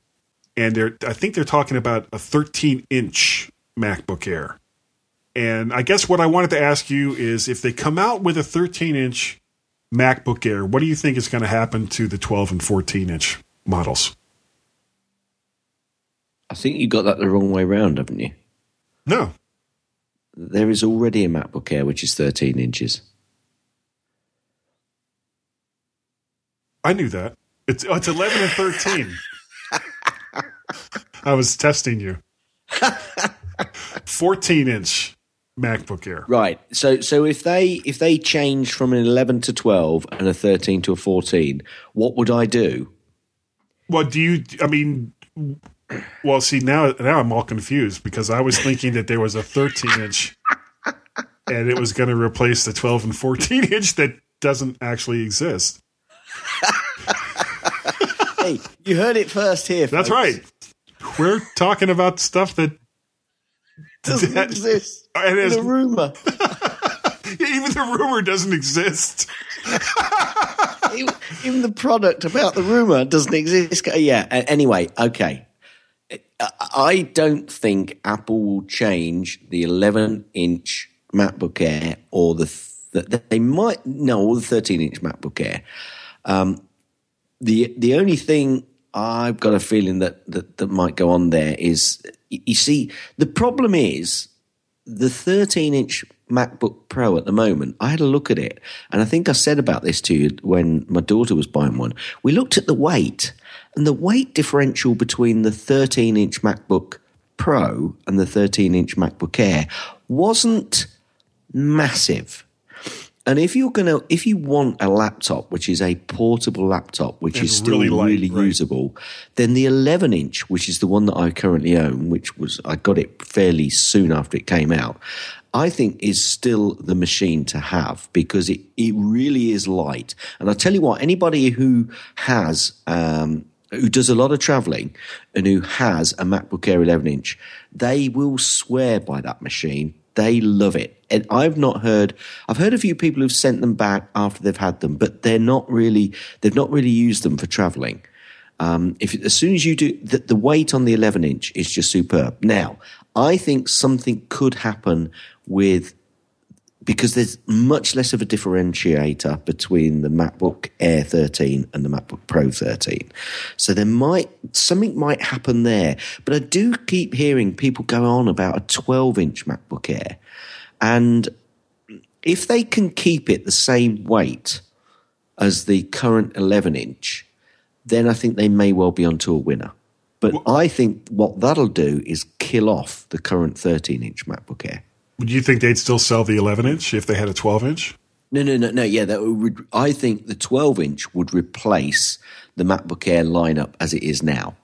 B: and they're I think they're talking about a 13 inch MacBook Air. And I guess what I wanted to ask you is if they come out with a 13 inch MacBook Air, what do you think is going to happen to the 12 and 14 inch models?
D: I think you got that the wrong way around, haven't you?
B: No,
D: There is already a MacBook Air which is 13 inches.
B: I knew that. It's oh, it's 11 and 13. [laughs] I was testing you. 14 inch MacBook Air.
D: Right. So so if they if they change from an 11 to 12 and a 13 to a 14, what would I do?
B: Well, do you? I mean, well, see now now I'm all confused because I was thinking that there was a 13 inch, and it was going to replace the 12 and 14 inch that doesn't actually exist.
D: hey, you heard it first here.
B: That's
D: folks.
B: right. We're talking about stuff that
D: Doesn't
B: that-
D: exist.
B: It is
D: It's a rumor. [laughs]
B: even the rumor doesn't exist. [laughs]
D: even, even the product about the rumor doesn't exist. Yeah. Anyway, okay. I- don't think Apple will change the 11 inch MacBook Air or the, th- they might, no, or the 13 inch MacBook Air. Um, the, the only thing I've got a feeling that, that, that might go on there is, you see, the problem is the 13 inch MacBook Pro at the moment, I had a look at it, and I think I said about this to you when my daughter was buying one. We looked at the weight, and the weight differential between the 13 inch MacBook Pro and the 13 inch MacBook Air wasn't massive. And if you're gonna, if you want a laptop which is a portable laptop which
B: And
D: is still
B: really
D: really,
B: right.
D: usable, then the 11 inch, which is the one that I currently own, which was I got it fairly soon after it came out, I think is still the machine to have because it it really is light. And I tell you what, anybody who has um, who does a lot of traveling and who has a MacBook Air 11 inch, they will swear by that machine. They love it. And I've not heard, I've heard a few people who've sent them back after they've had them, but they're not really, they've not really used them for traveling. Um, if as soon as you do, the, the weight on the 11 inch is just superb. Now, I think something could happen with because there's much less of a differentiator between the MacBook Air 13 and the MacBook Pro 13. So there might, something might happen there. But I do keep hearing people go on about a 12 inch MacBook Air. And if they can keep it the same weight as the current 11 inch, then I think they may well be onto a winner. But I think what that'll do is kill off the current 13 inch MacBook Air.
B: Would you think they'd still sell the 11 inch if they had a 12 inch?
D: No, no, no, no. Yeah, that would. I think the 12 inch would replace the MacBook Air lineup as it is now.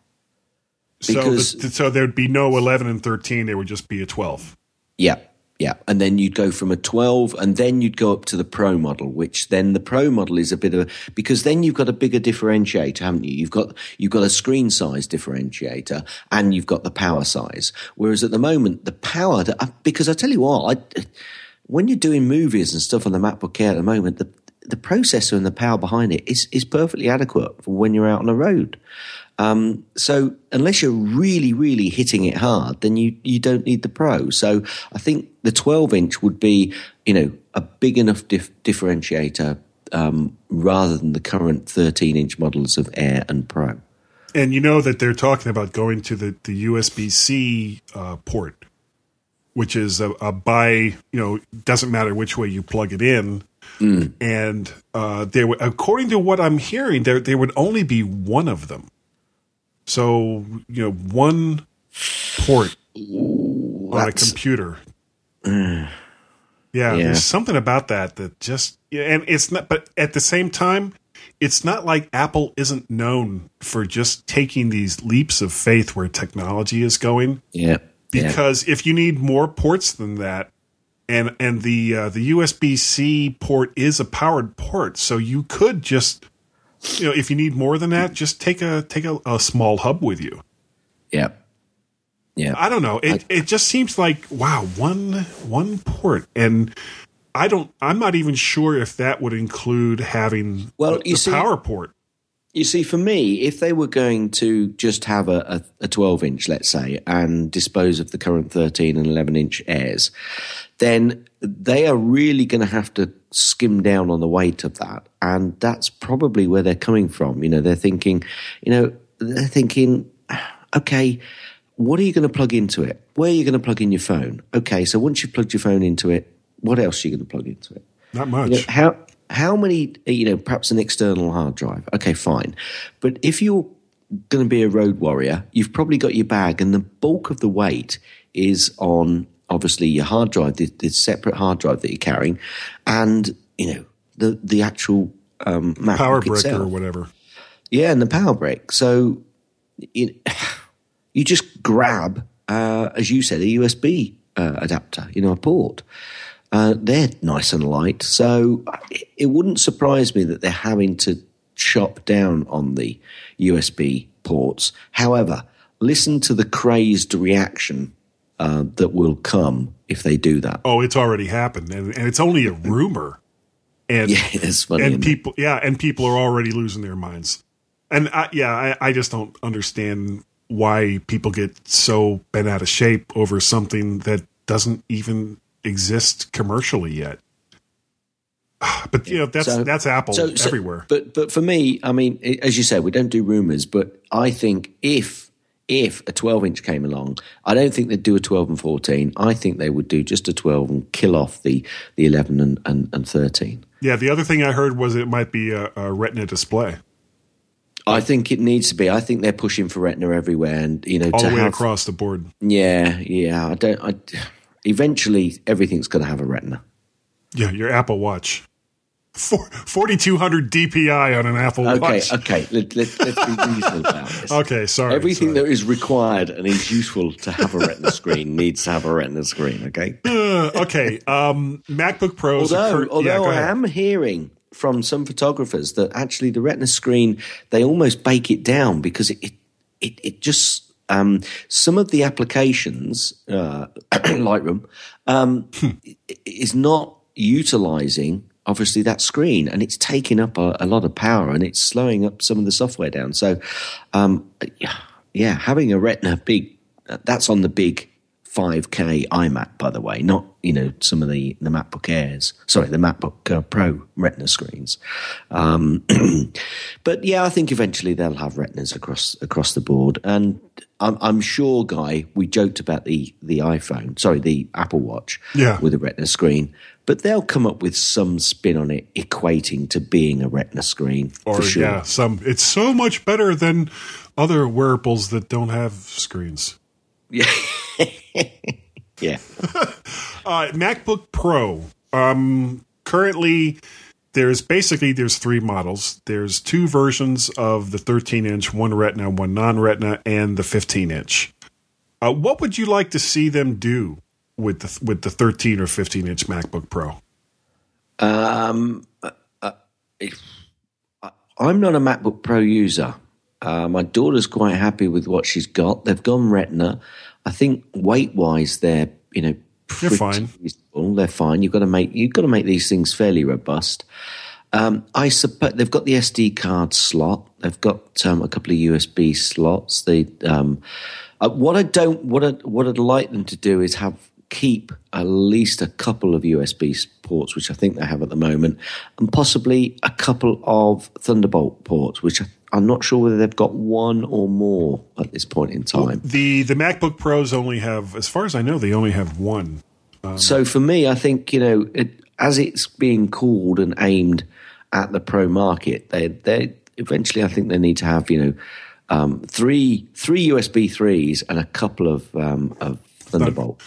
D: Because
B: so, the, so there'd be no 11 and 13. There would just be a 12.
D: Yeah, yeah. And then you'd go from a 12 and then you'd go up to the Pro model, which then the Pro model is a bit of a, because then you've got a bigger differentiator, haven't you? You've got, you've got a screen size differentiator and you've got the power size. Whereas at the moment, the power that, uh, because I tell you what, I, when you're doing movies and stuff on the MacBook Air at the moment, the, the processor and the power behind it is, is perfectly adequate for when you're out on the road. Um, so unless you're really, really hitting it hard, then you, you don't need the Pro. So I think the 12 inch would be, you know, a big enough dif- differentiator um, rather than the current 13 inch models of Air and Pro.
B: And you know that they're talking about going to the, the USB C uh, port, which is a, a by, you know, doesn't matter which way you plug it in.
D: Mm.
B: And uh, there, would- according to what I'm hearing, there there would only be one of them. So you know, one port on a computer.
D: Mm.
B: Yeah,
D: Yeah.
B: there's something about that that just and it's not. But at the same time, it's not like Apple isn't known for just taking these leaps of faith where technology is going.
D: Yeah. yeah.
B: Because if you need more ports than that, and and the uh, the USB C port is a powered port, so you could just you know if you need more than that, just take a take a, a small hub with you.
D: Yeah. Yeah.
B: I don't know. It it just seems like wow, one one port, and I don't. I'm not even sure if that would include having
D: Well,
B: the,
D: you
B: the
D: see-
B: power port.
D: You see, for me, if they were going to just have a, a, a 12 inch, let's say, and dispose of the current 13 and 11 inch airs, then they are really going to have to skim down on the weight of that. And that's probably where they're coming from. You know, they're thinking, you know, they're thinking, okay, what are you going to plug into it? Where are you going to plug in your phone? Okay, so once you've plugged your phone into it, what else are you going to plug into it?
B: Not much.
D: You know, how how many you know perhaps an external hard drive okay fine but if you're going to be a road warrior you've probably got your bag and the bulk of the weight is on obviously your hard drive the, the separate hard drive that you're carrying and you know the the actual um
B: power brick
D: itself.
B: or whatever.
D: Yeah, and the power brick. So you, you just grab, uh, as you said, a USB uh, adapter, you know, a port. Uh, they're nice and light. So it, wouldn't surprise me that they're having to chop down on the USB ports. However, listen to the crazed reaction uh, that will come if they do that.
B: Oh, it's already happened, and, and it's only a rumor. And [laughs]
D: Yeah, it's funny,
B: and
D: isn't it?
B: people, yeah, and people are already losing their minds. And I, yeah, I, I just don't understand why people get so bent out of shape over something that doesn't even exist commercially yet. [sighs] But you know, that's
D: So-
B: that's Apple
D: so- so-
B: everywhere.
D: But but for me, I mean, as you said, we don't do rumors. But I think if if a 12 inch came along, I don't think they'd do a 12 and 14. I think they would do just a 12 and kill off the the 11 and and, and 13.
B: yeah, the other thing I heard was it might be a, a Retina display
D: I think it needs to be. I think they're pushing for Retina everywhere, and you know,
B: all the way
D: have,
B: across the board.
D: Yeah, yeah. I don't. I, eventually, everything's going to have a Retina.
B: Yeah, your Apple Watch. Four- 4200 DPI on an Apple
D: Okay,
B: Watch.
D: okay. Let, let, let's be [laughs] reasonable about this.
B: Okay, sorry.
D: Everything
B: sorry.
D: that is required and is useful to have a Retina screen needs to have a Retina screen. Okay. [laughs]
B: Uh, okay, um, MacBook Pros.
D: Although,
B: cur-
D: although
B: yeah,
D: I
B: ahead.
D: am hearing from some photographers that actually the Retina screen they almost bake it down because it it it, it just um, some of the applications, uh, [clears throat] Lightroom, um,
B: Hmm.
D: is not utilizing obviously that screen, and it's taking up a, a lot of power and it's slowing up some of the software down. So, um, yeah, yeah, having a Retina big that's on the big 5K iMac, by the way, not you know some of the the MacBook Airs. Sorry, the MacBook uh, Pro Retina screens. Um, [clears throat] but yeah, I think eventually they'll have Retinas across across the board, and I'm, I'm sure, Guy, we joked about the the iPhone, sorry, the Apple Watch,
B: Yeah.
D: with a Retina screen. But they'll come up with some spin on it, equating to being a Retina screen
B: Or
D: for sure.
B: yeah, some. It's so much better than other wearables that don't have screens.
D: Yeah. [laughs] [laughs] yeah. [laughs]
B: Uh, MacBook Pro. Um, currently, there's basically there's three models. There's two versions of the 13 inch, one Retina, one non-Retina, and the 15 inch. Uh, what would you like to see them do with the with the 13 or 15 inch MacBook Pro?
D: Um, uh, uh, if, I- I'm not a MacBook Pro user. Uh, my daughter's quite happy with what she's got. They've gone Retina. I think weight wise, they're you know
B: They're fine.
D: reasonable. They're fine. You've got to make you've got to make these things fairly robust. Um, I suppose they've got the SD card slot. They've got um, a couple of USB slots. They um, uh, what I don't what I, what I'd like them to do is have keep at least a couple of USB ports, which I think they have at the moment, and possibly a couple of Thunderbolt ports, which I, I'm not sure whether they've got one or more at this point in time.
B: The the MacBook Pros only have, as far as I know, they only have one.
D: So for me, I think you know, it, as it's being called and aimed at the pro market, they they eventually, I think they need to have you know um, three three USB threes and a couple of um, of Thunderbolt.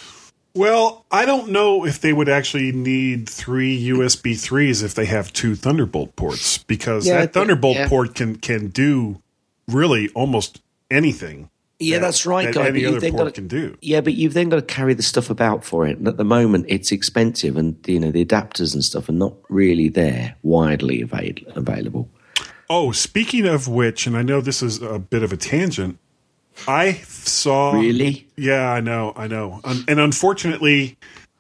B: Well, I don't know if they would actually need three USB threes if they have two Thunderbolt ports because
D: Yeah,
B: that Thunderbolt
D: yeah.
B: port can can do really almost anything.
D: Yeah,
B: that-
D: that's right,
B: that
D: guy.
B: Any other port
D: got
B: can do.
D: Yeah, but you've then got to carry the stuff about for it, and at the moment it's expensive, and you know the adapters and stuff are not really there widely avail- available.
B: Oh, speaking of which, and I know this is a bit of a tangent. I saw
D: Really?
B: Yeah, I know, I know, and unfortunately,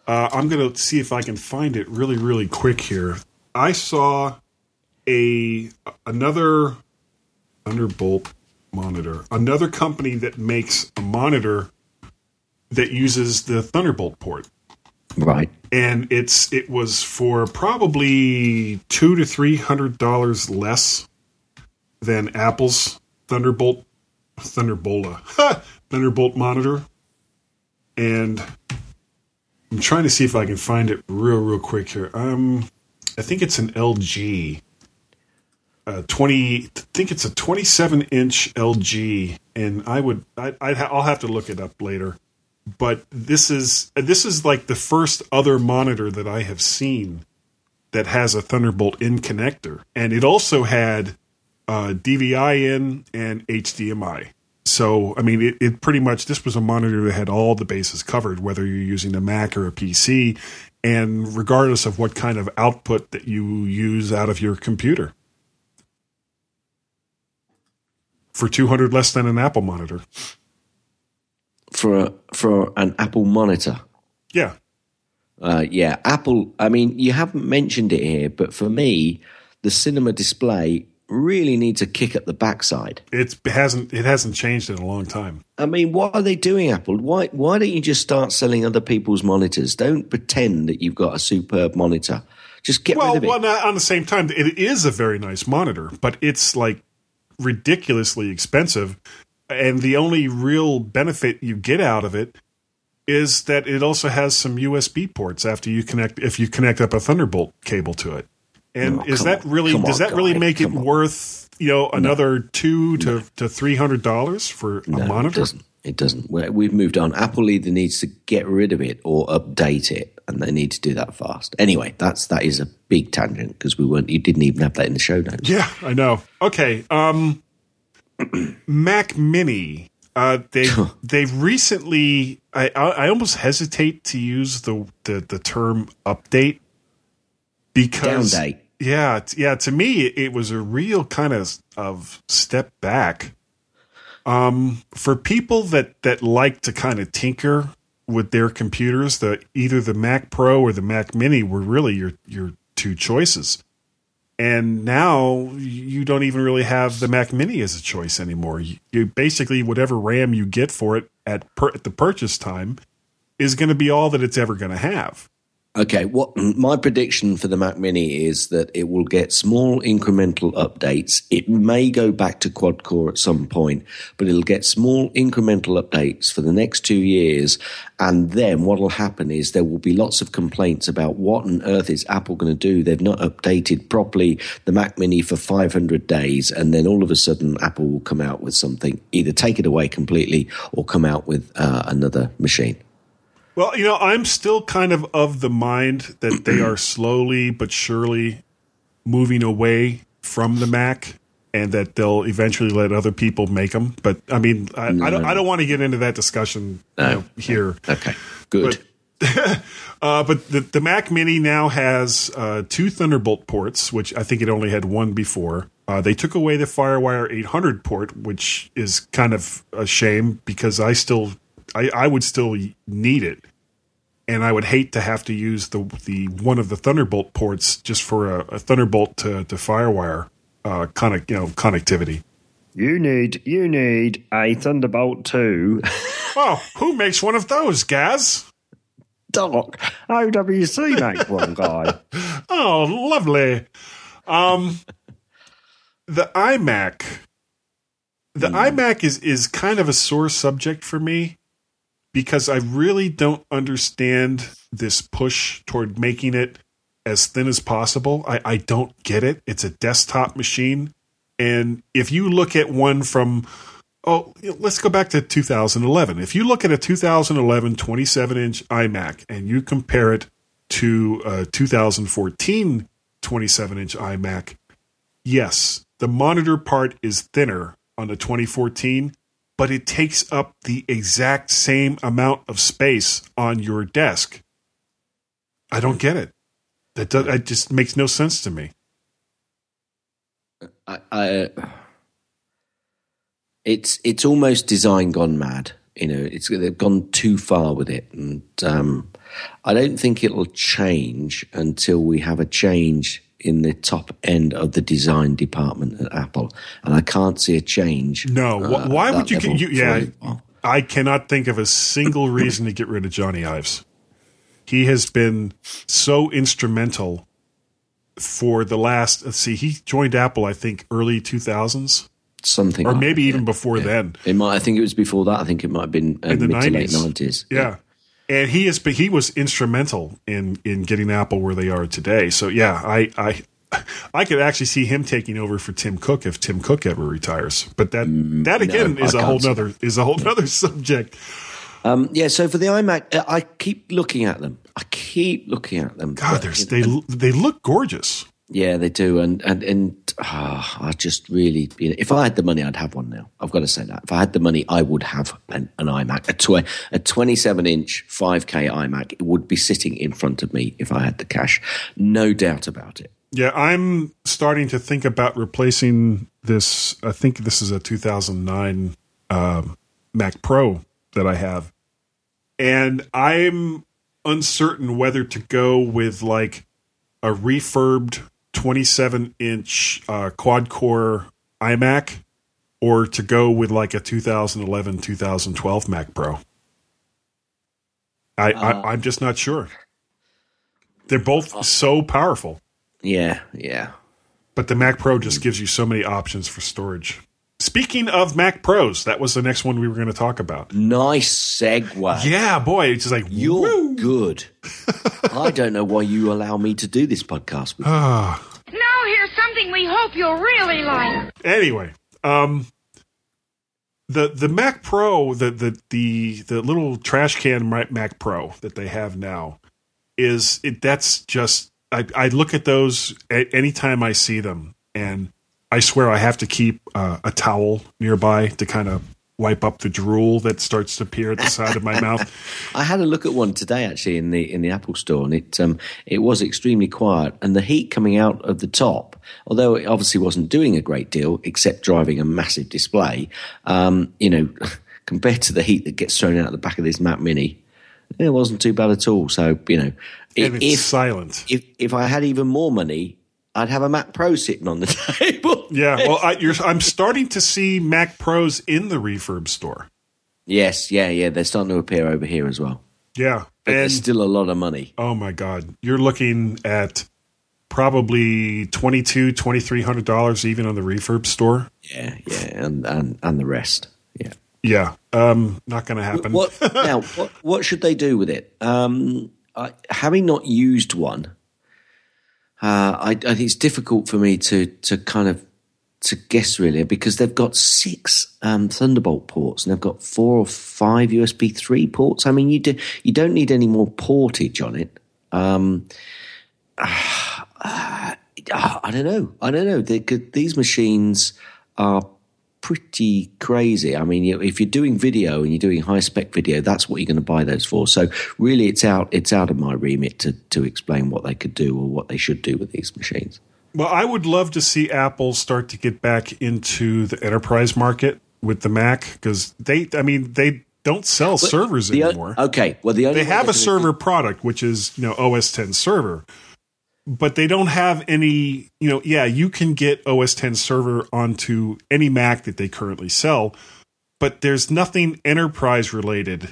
B: uh, I'm going to see if I can find it really, really quick here. I saw a another Thunderbolt monitor, another company that makes a monitor that uses the Thunderbolt port
D: Right.
B: and it's it was for probably two to three hundred dollars less than Apple's Thunderbolt Thunderbola [laughs] Thunderbolt monitor, and I'm trying to see if I can find it real real quick here. Um, I think it's an LG. Uh, 20 I think it's a 27 inch LG and I would I I'd ha- I'll have to look it up later but this is this is like the first other monitor that I have seen that has a Thunderbolt in connector, and it also had uh, DVI in and HDMI. So I mean, it, it pretty much this was a monitor that had all the bases covered, whether you're using a Mac or a PC, and regardless of what kind of output that you use out of your computer. For two hundred less than an Apple monitor.
D: For a, for an Apple monitor.
B: Yeah.
D: Uh, yeah, Apple. I mean, you haven't mentioned it here, but for me, the cinema display really needs a kick at the backside.
B: It hasn't it hasn't changed in a long time.
D: I mean, what are they doing, Apple? Why why don't you just start selling other people's monitors? Don't pretend that you've got a superb monitor. Just get
B: well,
D: rid of it.
B: well, on the same time, it is a very nice monitor, but it's like ridiculously expensive, and the only real benefit you get out of it is that it also has some USB ports after you connect if you connect up a Thunderbolt cable to it. And
D: Oh,
B: is that really does that really
D: guy.
B: make it worth you know another two to to three hundred dollars for a monitor?
D: it doesn't. It doesn't. We- We've moved on. Apple either needs to get rid of it or update it, and they need to do that fast. Anyway, that's that is a big tangent because we weren't. You didn't even have that in the show notes.
B: Yeah, I know. Okay, um, [clears throat] Mac Mini. Uh, they [laughs] they've recently. I, I I almost hesitate to use the the, the term update because
D: Downdate.
B: yeah yeah to me it, it was a real kind of of step back. Um, for people that that like to kind of tinker with their computers, the either the Mac Pro or the Mac Mini were really your your two choices and now you don't even really have the Mac Mini as a choice anymore. You, you basically whatever RAM you get for it at per, at the purchase time is going to be all that it's ever going to have.
D: Okay, what my prediction for the Mac Mini is that it will get small incremental updates. It may go back to quad core at some point, but it'll get small incremental updates for the next two years. And then what will happen is there will be lots of complaints about what on earth is Apple going to do? They've not updated properly the Mac Mini for 500 days. And then all of a sudden, Apple will come out with something, either take it away completely or come out with uh, another machine.
B: Well, you know, I'm still kind of of the mind that they are [clears throat] slowly but surely moving away from the Mac, and that they'll eventually let other people make them. But I mean, I, I don't, I don't want to get into that discussion you know, here.
D: Okay, good.
B: But, [laughs] uh, but the, the Mac Mini now has uh, two Thunderbolt ports, which I think it only had one before. Uh, they took away the FireWire 800 port, which is kind of a shame because I still, I, I would still need it, and I would hate to have to use the the one of the Thunderbolt ports just for a, a Thunderbolt to, to FireWire uh, connect, you know, connectivity.
F: You need you need a Thunderbolt two. [laughs] [laughs]
B: oh, who makes one of those, Gaz?
F: Doc, OWC make one guy. [laughs]
B: Oh, lovely. Um, the iMac, the iMac is is kind of a sore subject for me because I really don't understand this push toward making it as thin as possible. I, I don't get it. It's a desktop machine, and if you look at one from Oh, let's go back to 2011. If you look at a 2011 27 inch iMac and you compare it to a 2014 27 inch iMac, yes, the monitor part is thinner on the 2014, but it takes up the exact same amount of space on your desk. I don't get it. That does, it just makes no sense to me.
D: I, I it's it's almost design gone mad. You know, it's they've gone too far with it, and um, I don't think it'll change until we have a change in the top end of the design department at Apple, and I can't see a change.
B: No,
D: uh,
B: why would you?
D: level
B: you yeah. I cannot think of a single [laughs] reason to get rid of Jony Ives. He has been so instrumental for the last. Let's see, he joined Apple, I think, early two thousands,
D: something,
B: or
D: like
B: maybe
D: that,
B: even
D: yeah.
B: before
D: Yeah.
B: then.
D: It might. I think it was before that. I think it might have been uh,
B: in the
D: mid to late
B: nineties.
D: nineties.
B: Yeah. And he been, he was instrumental in in getting Apple where they are today. So yeah, I I I could actually see him taking over for Tim Cook if Tim Cook ever retires. But that that again
D: Mm, I
B: is a whole
D: see
B: nother is a whole nother [laughs] subject.
D: Um, yeah. So for the iMac, uh, I keep looking at them. I keep looking at them.
B: God,
D: But, you know,
B: they they look gorgeous.
D: Yeah, they do, and and and ah, I just really, you know, if I had the money, I'd have one now. I've got to say that. If I had the money, I would have an, an iMac, a tw- a 27 inch 5K iMac. It would be sitting in front of me if I had the cash, no doubt about it.
B: Yeah, I'm starting to think about replacing this. I think this is a 2009 um, Mac Pro that I have, and I'm uncertain whether to go with like a refurbed 27 inch uh, quad core iMac or to go with like a 2011 2012 Mac Pro. I, I uh, I'm just not sure. They're both uh, so powerful.
D: Yeah, yeah.
B: But the Mac Pro just hmm. gives you so many options for storage. Speaking of Mac Pros, that was the next one we were going to talk about.
D: Nice segue.
B: Yeah, boy, it's just like
D: You're
B: woo.
D: good. [laughs] I don't know why you allow me to do this podcast with you.
B: Ah.
K: Now here's something we hope you'll really like.
B: Anyway, um, the the Mac Pro, the the the the little trash can Mac Pro that they have now is it. That's just I, I look at those a- anytime I see them, and I swear I have to keep uh, a towel nearby to kind of wipe up the drool that starts to appear at the side of my [laughs] mouth.
D: I had a look at one today actually in the in the Apple store, and it um, it was extremely quiet, and the heat coming out of the top, although it obviously wasn't doing a great deal except driving a massive display, um, you know, [laughs] compared to the heat that gets thrown out of the back of this Mac Mini, it wasn't too bad at all. So you know, if
B: silent.
D: if if I had even more money, I'd have a Mac Pro sitting on the [laughs] table.
B: Yeah, well, I, you're, I'm starting to see Mac Pros in the refurb store.
D: Yes, yeah, yeah, they're starting to appear over here as well.
B: Yeah.
D: But
B: and
D: there's still a lot of money.
B: oh my god, you're looking at probably twenty two, twenty three hundred dollars even on the refurb store.
D: Yeah, yeah, and and, and the rest. Yeah.
B: Yeah, um, not going to happen.
D: What [laughs] now? What what should they do with it? Um, I, having not used one, uh, I, I think it's difficult for me to to kind of to guess really because they've got six um, Thunderbolt ports and they've got four or five USB three ports. I mean, you do you don't need any more portage on it. Um, [sighs] uh, I don't know. I don't know. Could, these machines are pretty crazy. I mean, if you're doing video and you're doing high spec video, that's what you're going to buy those for. So really, it's out it's out of my remit to to explain what they could do or what they should do with these machines.
B: Well, I would love to see Apple start to get back into the enterprise market with the Mac because they, I mean, they don't sell servers
D: The
B: anymore.
D: Okay, well the
B: they have a server product, which is you know OS 10 server, but they don't have any. You know, yeah, you can get OS 10 server onto any Mac that they currently sell, but there's nothing enterprise related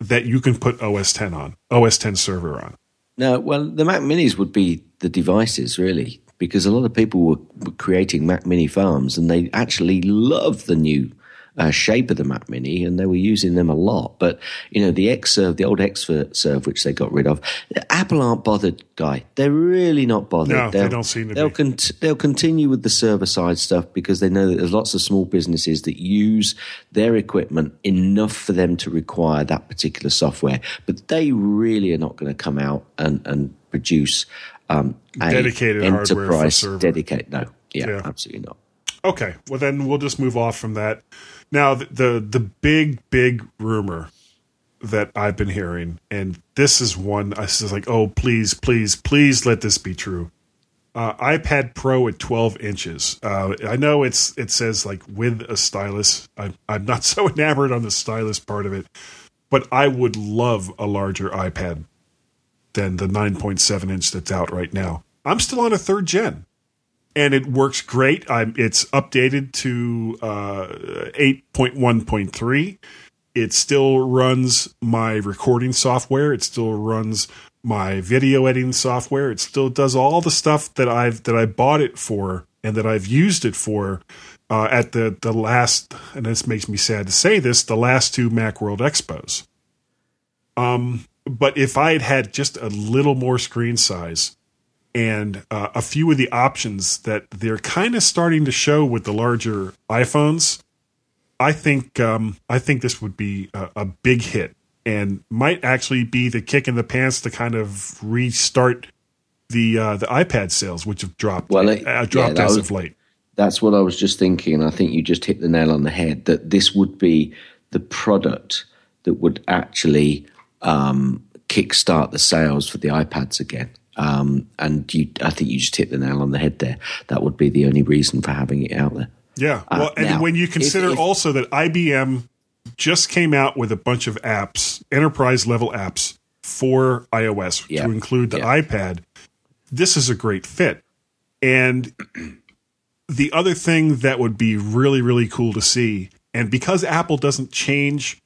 B: that you can put OS 10 on, OS 10 server on.
D: No, well, the Mac Minis would be the devices, really, because a lot of people were, were creating Mac Mini farms and they actually love the new uh, shape of the Mac Mini and they were using them a lot. But, you know, the Xserve, the old X Xserve, which they got rid of, Apple aren't bothered, Guy. They're really not bothered.
B: No, they
D: They'll-
B: don't seem to
D: they'll
B: be.
D: They'll continue with the server side stuff because they know that there's lots of small businesses that use their equipment enough for them to require that particular software. But they really are not going to come out and, and produce um, a
B: Dedicated hardware for
D: enterprise dedicated. No, yeah,
B: Yeah.
D: absolutely not.
B: Okay, well then we'll just move off from that. Now the, the the big big rumor that I've been hearing, and this is one I was like, oh please, please, please let this be true. Uh, iPad Pro at 12 inches. Uh, I know it's it says like with a stylus. I'm I'm not [laughs] so enamored on the stylus part of it, but I would love a larger iPad than the 9.7 inch that's out right now. I'm still on a third gen and it works great. I'm, it's updated to uh, 8.1.3. It still runs my recording software. It still runs my video editing software. It still does all the stuff that I've that I bought it for and that I've used it for uh, at the the last. And this makes me sad to say this: the last two MacWorld Expos. Um, but if I had had just a little more screen size, and uh, a few of the options that they're kind of starting to show with the larger iPhones, I think um, I think this would be a, a big hit and might actually be the kick in the pants to kind of restart the uh, the iPad sales, which have dropped
D: Well, it-
B: uh, dropped
D: yeah,
B: as
D: was-
B: of late.
D: That's what I was just thinking, and I think you just hit the nail on the head. That this would be the product that would actually um, kickstart the sales for the iPads again. Um, and you, I think you just hit the nail on the head there. That would be the only reason for having it out there.
B: Yeah.
D: Uh,
B: Well, and
D: now,
B: when you
D: if-
B: consider
D: if-
B: also that IBM just came out with a bunch of apps, enterprise level apps for iOS
D: Yeah.
B: to include the
D: Yeah.
B: iPad, this is a great fit. And the other thing that would be really, really cool to see, and because Apple doesn't change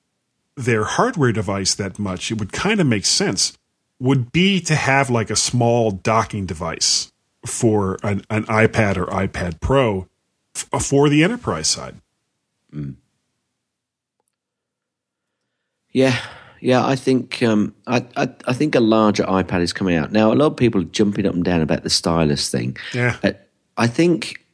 B: their hardware device that much, it would kind of make sense, would be to have like a small docking device for an, an iPad or iPad Pro f- for the enterprise side.
D: Yeah, yeah. I think um, I, I I think a larger iPad is coming out now. A lot of people are jumping up and down about the stylus thing.
B: Yeah.
D: Uh, I think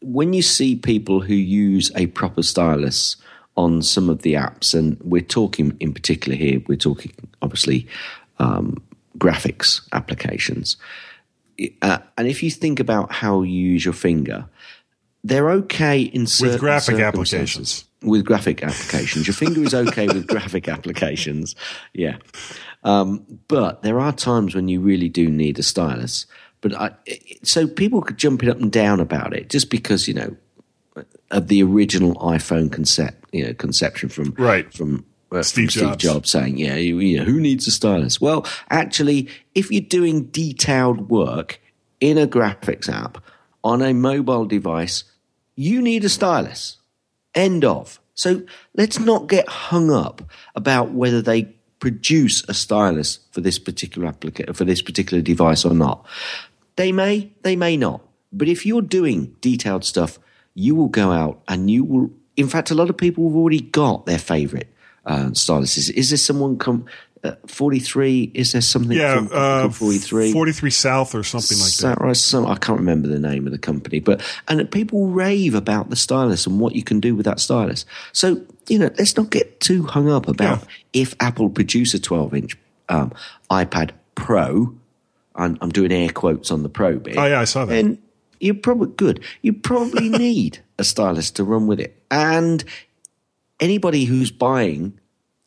D: when you see people who use a proper stylus on some of the apps, and we're talking in particular here, we're talking obviously um, graphics applications. Uh, and if you think about how you use your finger, they're okay in certain
B: graphic applications.
D: With graphic applications, your finger is okay with graphic [laughs] applications. Yeah, um, but there are times when you really do need a stylus. But I, so people could jump it up and down about it just because you know of the original iPhone concept, you know, conception from
B: Right.
D: from
B: Steve
D: from Steve
B: Jobs.
D: Jobs saying, "Yeah, you, you who needs a stylus?" Well, actually, if you're doing detailed work in a graphics app on a mobile device, you need a stylus. End of. So let's not get hung up about whether they produce a stylus for this particular applica- for this particular device or not. They may, they may not. But if you're doing detailed stuff, you will go out and you will. In fact, a lot of people have already got their favorite uh, styluses. Is there someone come? Uh, 43 is there something
B: Yeah,
D: from,
B: uh,
D: from 43
B: 43 South or something like that.
D: Or some, I can't remember the name of the company, but and people rave about the stylus and what you can do with that stylus. So you know, let's not get too hung up about if Apple produce a 12 inch um, iPad Pro. I'm, I'm doing air quotes on the Pro bit.
B: Oh, yeah, I saw that.
D: And you're probably good. You probably [laughs] need a stylus to run with it, and anybody who's buying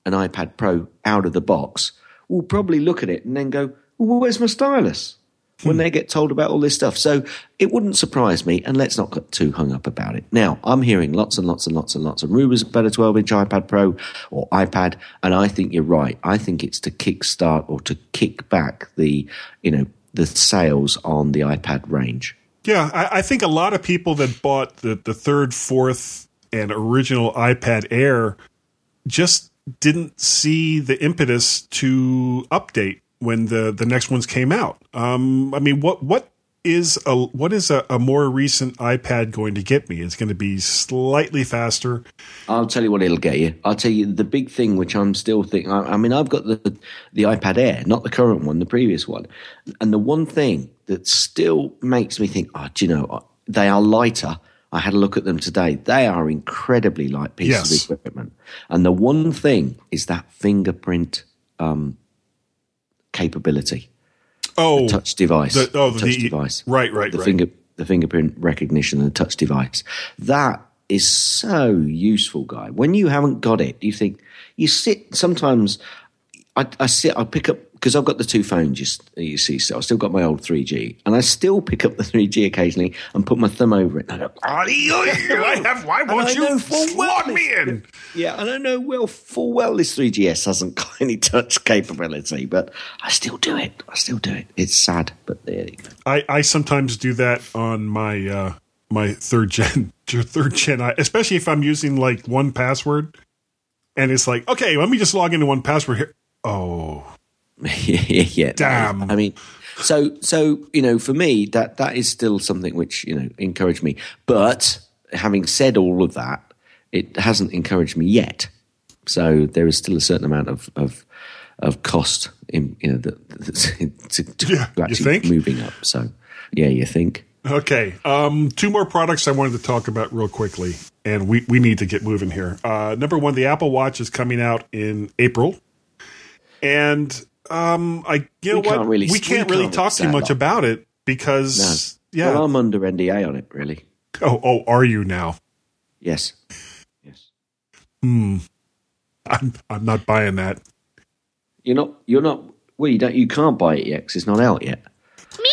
D: an iPad Pro out of the box will probably look at it and then go, well, where's my stylus? When hmm. they get told about all this stuff. So it wouldn't surprise me, and let's not get too hung up about it. Now, I'm hearing lots and lots and lots and lots of rumors about a 12 inch iPad Pro or iPad, and I think you're right. I think it's to kickstart or to kick back the, you know, the sales on the iPad range.
B: Yeah, I, I think a lot of people that bought the, the third, fourth, and original iPad Air just didn't see the impetus to update when the, the next ones came out. Um, I mean, what what is a what is a, a more recent iPad going to get me? It's going to be slightly faster.
D: I'll tell you what it'll get you. I'll tell you the big thing, which I'm still thinking. I, I mean, I've got the the iPad Air, not the current one, the previous one, and the one thing that still makes me think, oh, do you know, they are lighter. I had a look at them today. They are incredibly light pieces
B: Yes.
D: of equipment, and the one thing is that fingerprint um, capability.
B: Oh,
D: the touch device.
B: the- oh,
D: the touch
B: the-
D: device.
B: right, right,
D: the
B: right.
D: finger the fingerprint recognition and the touch device. That is so useful, guy. When you haven't got it, you think you sit sometimes. I, I sit. I pick up because I've got the two phones. You, you see, so I've still got my old 3G, and I still pick up the 3G occasionally and put my thumb over it. And I go, [laughs]
B: I have. Why won't you slot me in?
D: yeah, and I know well full well this 3GS hasn't [laughs] got any touch capability, but I still do it. I still do it. It's sad, but there you go.
B: I, I sometimes do that on my uh, my third gen [laughs] third gen, especially if I'm using like 1Password, and it's like, okay, let me just log into 1Password here. Oh, [laughs]
D: yeah,
B: Damn.
D: I mean, so so you know, for me, that that is still something which you know encouraged me. But having said all of that, it hasn't encouraged me yet. So there is still a certain amount of of, of cost in you know that, [laughs] to, to
B: Yeah,
D: actually
B: think?
D: moving up. So yeah, you think.
B: Okay. Um, two more products I wanted to talk about real quickly, and we, we need to get moving here. Uh, number one, the Apple Watch is coming out in April, and um, I you know
D: We
B: what
D: can't really-
B: we
D: we
B: can't really
D: can't
B: talk too much
D: lot.
B: about it because yeah.
D: Well, I'm under NDA on it, really.
B: oh, oh, are you now?
D: Yes. Yes.
B: Hmm. I'm I'm not buying that.
D: You're not. You're not. Well, you don't. You can't buy it yet because it's not out yet.
K: Me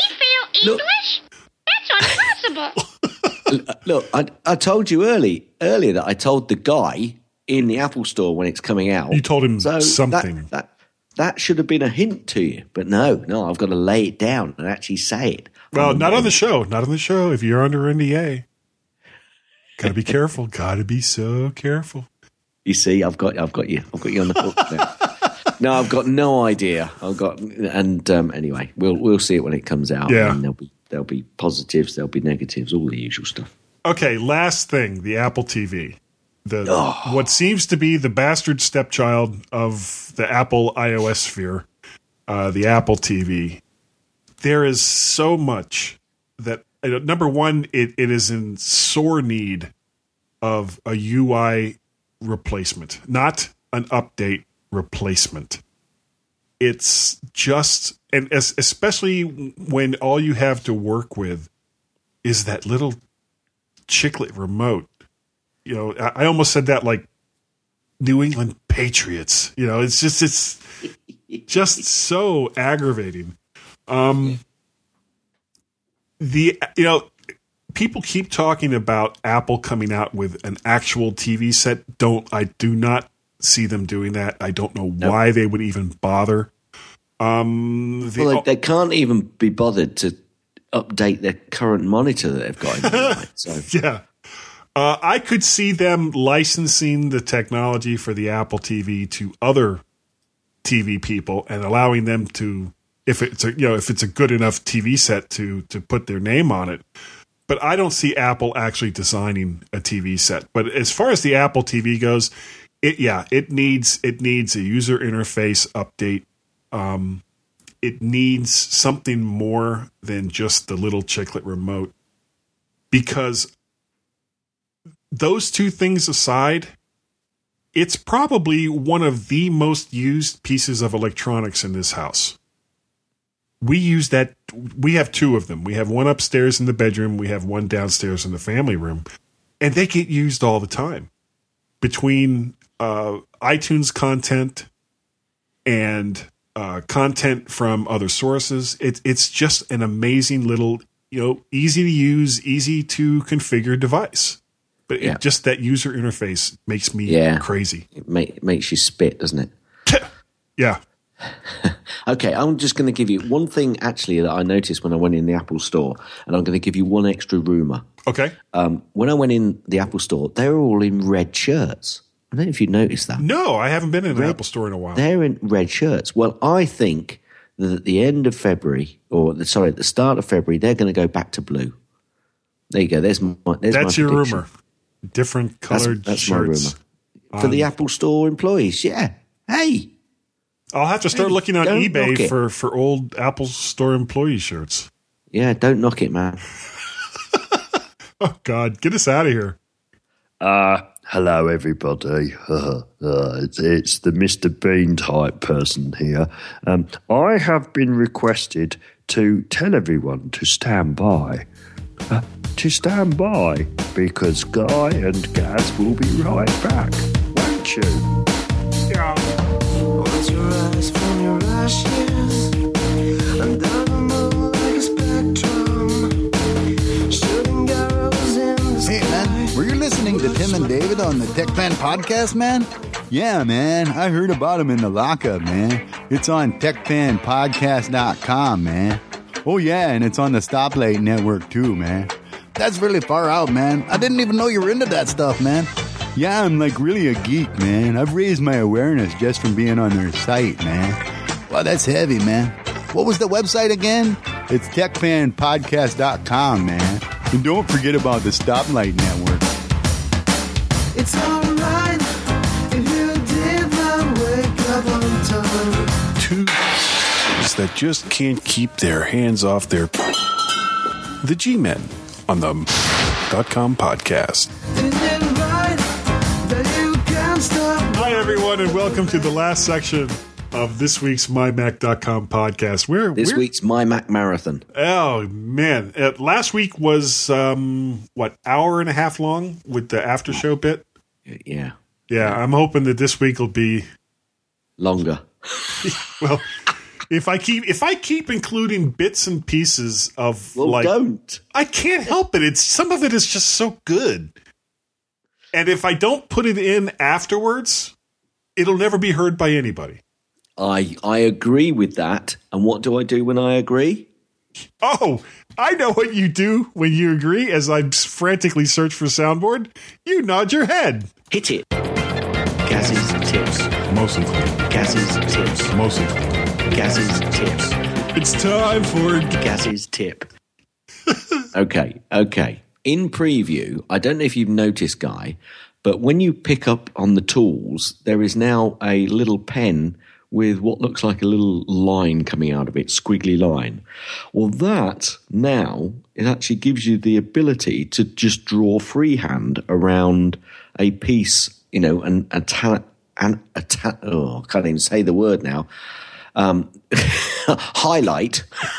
K: feel English? That's impossible. [laughs]
D: Look, I, I told you early earlier that I told the guy in the Apple store when it's coming out.
B: You told him
D: So
B: something.
D: That, that that should have been a hint to you, but no, no, I've got to lay it down and actually say it.
B: Well,
D: Um,
B: not on the show. Not on the show. If you're under NDA, gotta be careful. Gotta be so careful.
D: You see, I've got I've got you. I've got you on the hook. now. no, I've got no idea. I've got and um, anyway, we'll we'll see it when it comes out.
B: Yeah.
D: and there'll be there'll be positives, there'll be negatives, all the usual stuff.
B: Okay, last thing, the Apple TV. The
D: Oh.
B: what seems to be the bastard stepchild of the Apple iOS sphere, uh, the Apple TV. There is so much that uh, number one, it, it is in sore need of a UI replacement, not an update replacement. It's just, and es- especially when all you have to work with is that little chiclet remote. You know, I, I almost said that like New England Patriots. You know, it's just it's just so aggravating. Um, the you know people keep talking about Apple coming out with an actual TV set. Don't I do not see them doing that. I don't know why they would even bother. Um, the,
D: Well, they, they can't even be bothered to update their current monitor that they've got. In there, right? [laughs] So
B: yeah. Uh, I could see them licensing the technology for the Apple TV to other TV people and allowing them to, if it's a you know if it's a good enough TV set to to put their name on it. But I don't see Apple actually designing a TV set. But as far as the Apple TV goes, it yeah it needs it needs a user interface update. Um, it needs something more than just the little chiclet remote because those two things aside, it's probably one of the most used pieces of electronics in this house. We use that. We have two of them. We have one upstairs in the bedroom. We have one downstairs in the family room, and they get used all the time. Between uh, iTunes content and uh, content from other sources, it, it's just an amazing little, you know, easy to use, easy to configure device. But
D: Yeah.
B: it, just that user interface makes me
D: Yeah.
B: crazy.
D: It, ma- it makes you spit, doesn't it? [laughs]
B: Yeah. [laughs]
D: Okay, I'm just going to give you one thing actually that I noticed when I went in the Apple store, and I'm going to give you one extra rumor.
B: Okay.
D: Um, when I went in the Apple store, they were all in red shirts. I don't know if you noticed that.
B: No, I haven't been in an Apple store in a while.
D: They're in red shirts. Well, I think that at the end of February, or the, sorry, at the start of February, they're going to go back to blue. There you go. There's my. There's
B: That's
D: my
B: your
D: prediction.
B: rumor. Different colored
D: that's my
B: shirts.
D: rumor for the
B: Um,
D: Apple Store employees. Yeah. Hey,
B: I'll have to start
D: Hey,
B: looking on eBay for, for old Apple Store employee shirts.
D: yeah. Don't knock it, man. [laughs]
B: Oh, God. Get us out of here.
F: Uh, hello, everybody. [laughs] uh, it's, it's the Mr. Bean type person here. Um, I have been requested to tell everyone to stand by. Uh, to stand by because Guy and Gaz will be right back, won't you?
H: Watch your eyes from your ashes Under the moon like a spectrum Shooting arrows in the
L: Hey, man, were you listening to Tim and David on the Tech Fan podcast, man? Yeah, man, I heard about him in the lockup, man. It's on techfanpodcast.com, man. Oh, yeah, and it's on the Stoplight Network, too, man. That's really far out, man. I didn't even know you were into that stuff, man. Yeah, I'm like really a geek, man. I've raised my awareness just from being on their site, man. Wow, that's heavy, man. What was the website again? It's techfanpodcast.com, man. And don't forget about the Stoplight Network.
H: It's alright if you did not wake up on time
B: Two guys that just can't keep their hands off their. The G Men on the dot com podcast.
H: Is it right that you can't stop
B: Hi, everyone, and welcome to the last section of this week's MyMac.com podcast. Where
D: This
B: we're,
D: week's My Mac Marathon.
B: Oh man! Uh, last week was um, what hour and a half long with the after show bit.
D: Yeah,
B: Yeah, I'm hoping that this week will be
D: longer. [laughs]
B: well. If I keep if I keep including bits and pieces of
D: Well,
B: like
D: don't.
B: I can't help it. It's some of it is just so good. And if I don't put it in afterwards, it'll never be heard by anybody.
D: I I agree with that. And what do I do when I agree?
B: Oh, I know what you do when you agree as I frantically search for soundboard. You nod your head.
D: Hit it. Gaz's tips.
B: Mostly clean.
D: Gaz's tips.
B: Mostly clean.
D: Gaz's tips.
B: It's time for
D: Gaz's tip. okay, okay. In preview, I don't know if you've noticed, Guy, but when you pick up on the tools, there is now a little pen with what looks like a little line coming out of it, squiggly line. Well, that now it actually gives you the ability to just draw freehand around a piece, you know, and a ta- and a ta- oh, I can't even say the word now. Um, [laughs] highlight. [laughs]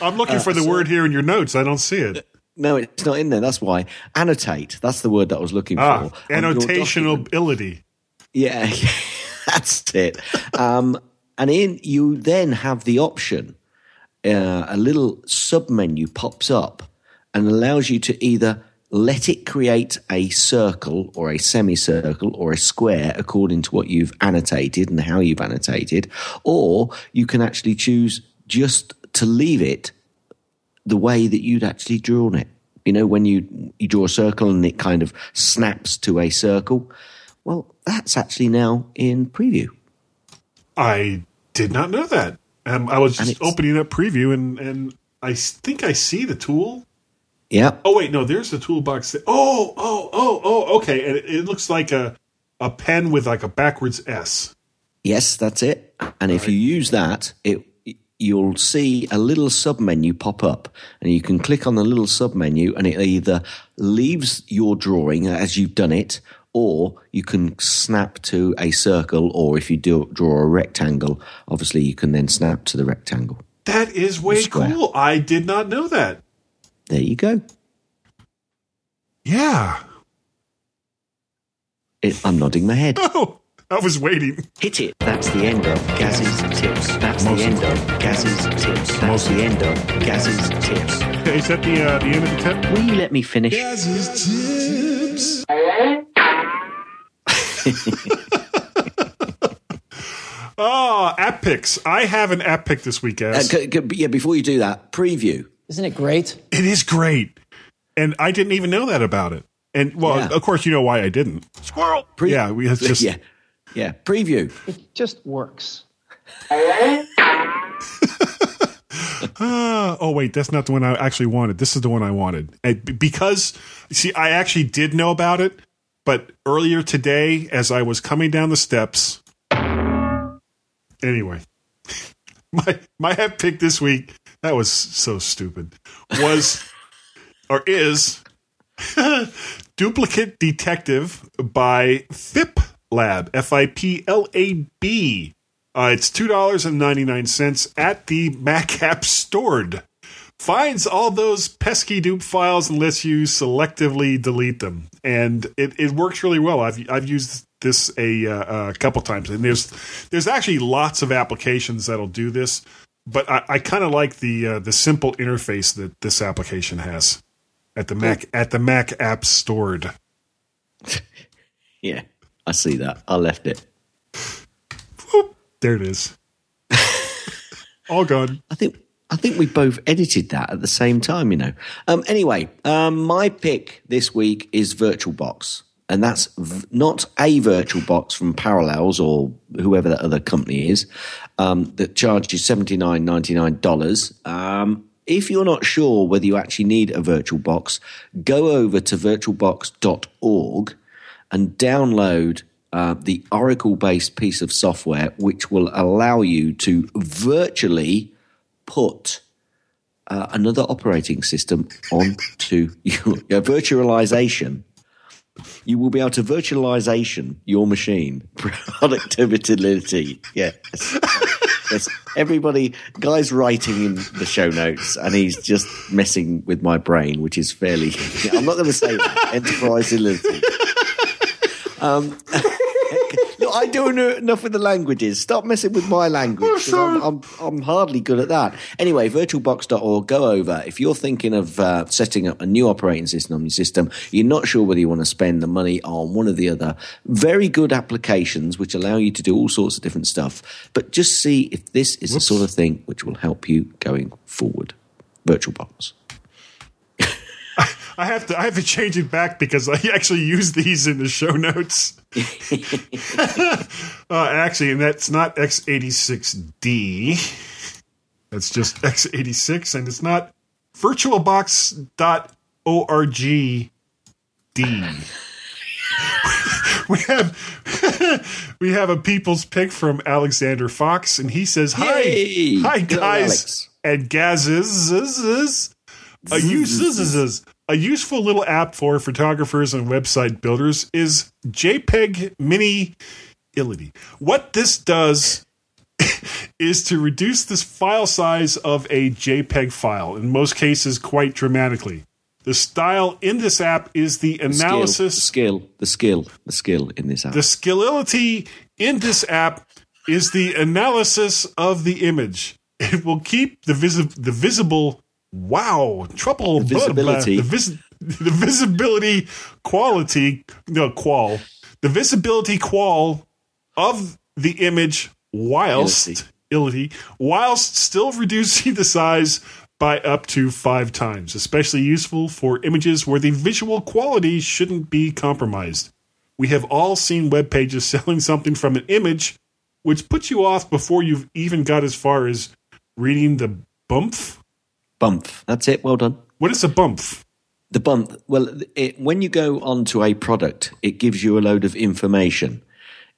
B: I'm looking for the word here in your notes. I don't see it.
D: No, it's not in there. That's why. Annotate. That's the word that I was looking
B: Ah,
D: for. On your
B: annotational ability. [laughs]
D: Yeah, that's it. Um, and in you then have the option. Uh, a little sub menu pops up and allows you to either let it create a circle or a semicircle or a square according to what you've annotated and how you've annotated, or you can actually choose just to leave it the way that you'd actually drawn it. You know, when you you draw a circle and it kind of snaps to a circle. Well, that's actually now in preview.
B: I did not know that. Um, I was just opening up preview and and I think I see the tool.
D: Yeah.
B: Oh wait, no, there's the toolbox. There. Oh, oh, oh, oh. Okay, and it, it looks like a a pen with like a backwards S.
D: Yes, that's it. And if you use that, it you'll see a little sub menu pop up, and you can click on the little sub menu, and it either leaves your drawing as you've done it, or you can snap to a circle, or if you do draw a rectangle, obviously you can then snap to the rectangle.
B: That is way cool. I did not know that.
D: There you go.
B: Yeah.
D: It, I'm nodding my head. [laughs]
B: Oh, I was waiting.
D: Hit it. That's the end of Gaz's tips. That's the end of Gaz's tips. That's the end of Gaz's tips.
B: Is that the uh, the end of the tip?
D: Will you let me finish?
B: Oh, app picks. I have an app pick this week,
D: Uh, c- c- yeah, before you do that, preview.
M: Isn't it great?
B: It is great. And I didn't even know that about it. And well,
D: Yeah.
B: of course, you know why I didn't.
D: Squirrel.
B: yeah, we it's just [laughs]
D: yeah, yeah. Preview.
M: It just works.
B: Ah, [laughs] oh wait, that's not the one I actually wanted. This is the one I wanted. And because see, I actually did know about it, but earlier today, as I was coming down the steps, anyway, [laughs] my my app pick this week that was so stupid was [laughs] or is [laughs] Duplicate Detective by FIP Lab, F I P L A B. Uh, it's two dollars and ninety nine cents at the Mac App Stored. Finds all those pesky dupe files and lets you selectively delete them, and it, it works really well. I've I've used this a, uh, a couple times, and there's there's actually lots of applications that'll do this, but I, I kind of like the uh, the simple interface that this application has at the Mac at the Mac App Stored. [laughs]
D: Yeah, I see that. I left it.
B: There it is. [laughs] All gone.
D: I think I think we both edited that at the same time. You know. Um, anyway, um, my pick this week is VirtualBox, and that's v- not a virtual box from Parallels or whoever that other company is um, that charges seventy nine ninety nine dollars. Um, if you're not sure whether you actually need a virtual box, go over to virtualbox.org and download uh, the Oracle based piece of software which will allow you to virtually put uh, another operating system onto [laughs] your, your virtualization. You will be able to virtualization your machine. [laughs] Productivity. Yes. yes. Everybody, guy's writing in the show notes and he's just messing with my brain, which is fairly, I'm not going to say. Enterpriseability. Um, [laughs] I do know enough with the languages. Stop messing with my language. I'm, I'm, I'm hardly good at that. Anyway, virtualbox.org, go over. If you're thinking of uh, setting up a new operating system on your system, you're not sure whether you want to spend the money on one of the other very good applications which allow you to do all sorts of different stuff. But just see if this is the sort of thing which will help you going forward. VirtualBox.
B: I have to I have to change it back because I actually use these in the show notes. [laughs] uh, actually, and that's not x86d. That's just x86, and it's not virtualbox.org d. we have [laughs] we have a people's pick from Alexander Fox, and he says, "Hi,
D: Yay!
B: hi guys,
D: Alex.
B: and gazes." A, use, a useful little app for photographers and website builders is JPEG Mini Ility. What this does [laughs] is to reduce the file size of a JPEG file, in most cases, quite dramatically. The style in this app is the analysis.
D: Skill, the skill, the skill, the skill in this app.
B: The skillility in this app is the analysis of the image. It will keep the visi- the visible wow trouble.
D: The
B: blah, blah,
D: visibility.
B: the, vis- the visibility quality no qual. The visibility qual of the image whilst ility whilst still reducing the size by up to five times especially useful for images where the visual quality shouldn't be compromised. We have all seen web pages [laughs] selling something from an image which puts you off before you've even got as far as reading the bump.
D: Bump. That's it. Well done.
B: What is a bump?
D: The bump. Well, it, when you go onto a product, it gives you a load of information.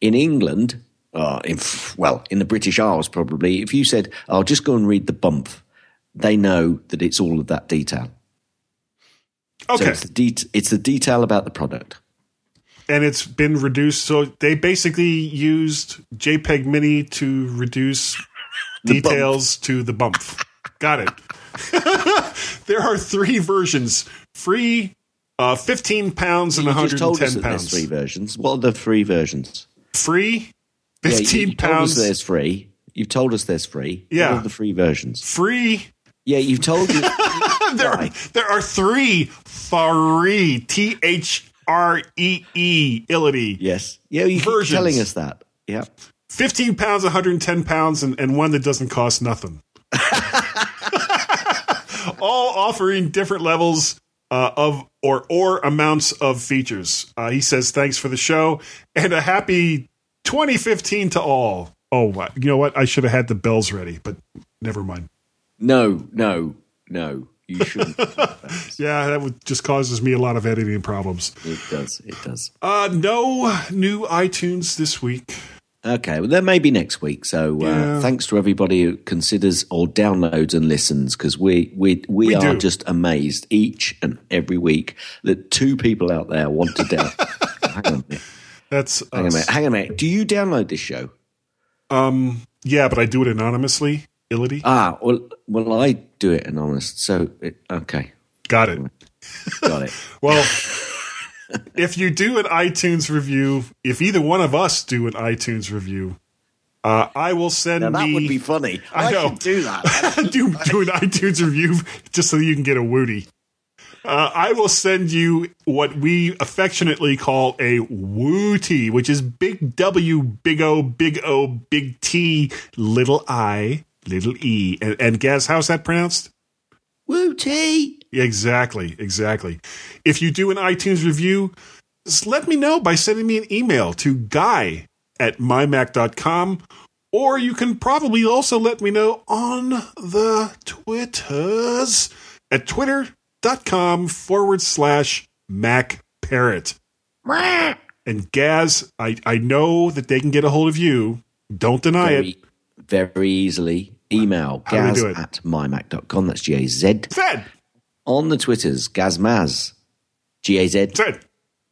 D: In England, uh, in, well, in the British Isles, probably, if you said, "I'll just go and read the bump," they know that it's all of that detail.
B: Okay.
D: So it's the, det- it's the detail about the product.
B: and it's been reduced. So they basically used JPEG Mini to reduce
D: The bump.
B: details to the bump. Got it. [laughs] there are three versions: free, uh, fifteen pounds, and
D: You
B: one
D: told us
B: ten pounds.
D: three versions. What are the three versions?
B: Free,
D: Yeah, you-
B: fifteen
D: you told us
B: pounds.
D: there's free. You've told us there's free.
B: Yeah.
D: What are the free versions?
B: Free.
D: Yeah, you've told us. [laughs]
B: there, are, there are three. Three. t h r e e illity.
D: Yes. Yeah, you keep telling us that. Yeah.
B: 15 pounds, 110 pounds, and, and one that doesn't cost nothing. [laughs] All offering different levels uh, of or or amounts of features. Uh, he says thanks for the show and a happy 2015 to all. Oh, what? you know what? I should have had the bells ready, but never mind.
D: No, no, no. You shouldn't. [laughs]
B: Yeah, that would just causes me a lot of editing problems.
D: it does. It does.
B: Uh, no new iTunes this week.
D: Okay, well, there may be next week. So uh,
B: Yeah.
D: thanks to everybody who considers or downloads and listens because we we we,
B: We
D: are
B: do.
D: just amazed each and every week that two people out there want to down. [laughs] hang on a minute.
B: That's
D: Hang on a minute. Hang on a minute. Do you download this show?
B: Um, yeah, but I do it anonymously. Ility.
D: Ah, well, well, I do it anonymous. So it, okay,
B: Got it.
D: got it. [laughs]
B: Well, if you do an iTunes review, if either one of us do an iTunes review, uh, I will send
D: Now that
B: me.
D: would be funny.
B: I
D: I,
B: know.
D: should do that. [laughs]
B: do, do an iTunes review just so you can get a woody. Uh, I will send you what we affectionately call a wooty, which is big W, big O, big O, big T, little I, little E. And, and Gaz, how's that pronounced?
D: Wooty.
B: Exactly, exactly. If you do an iTunes review, let me know by sending me an email to guy at mymac.com, or you can probably also let me know on the Twitters at twitter.com forward slash Mac Parrot. And Gaz, I, I know that they can get a hold of you. Don't deny it.
D: very, very easily. Email
B: How
D: gaz at mymac.com. That's G A Z.
B: Fed.
D: On the Twitters, Gazmaz. G A Z.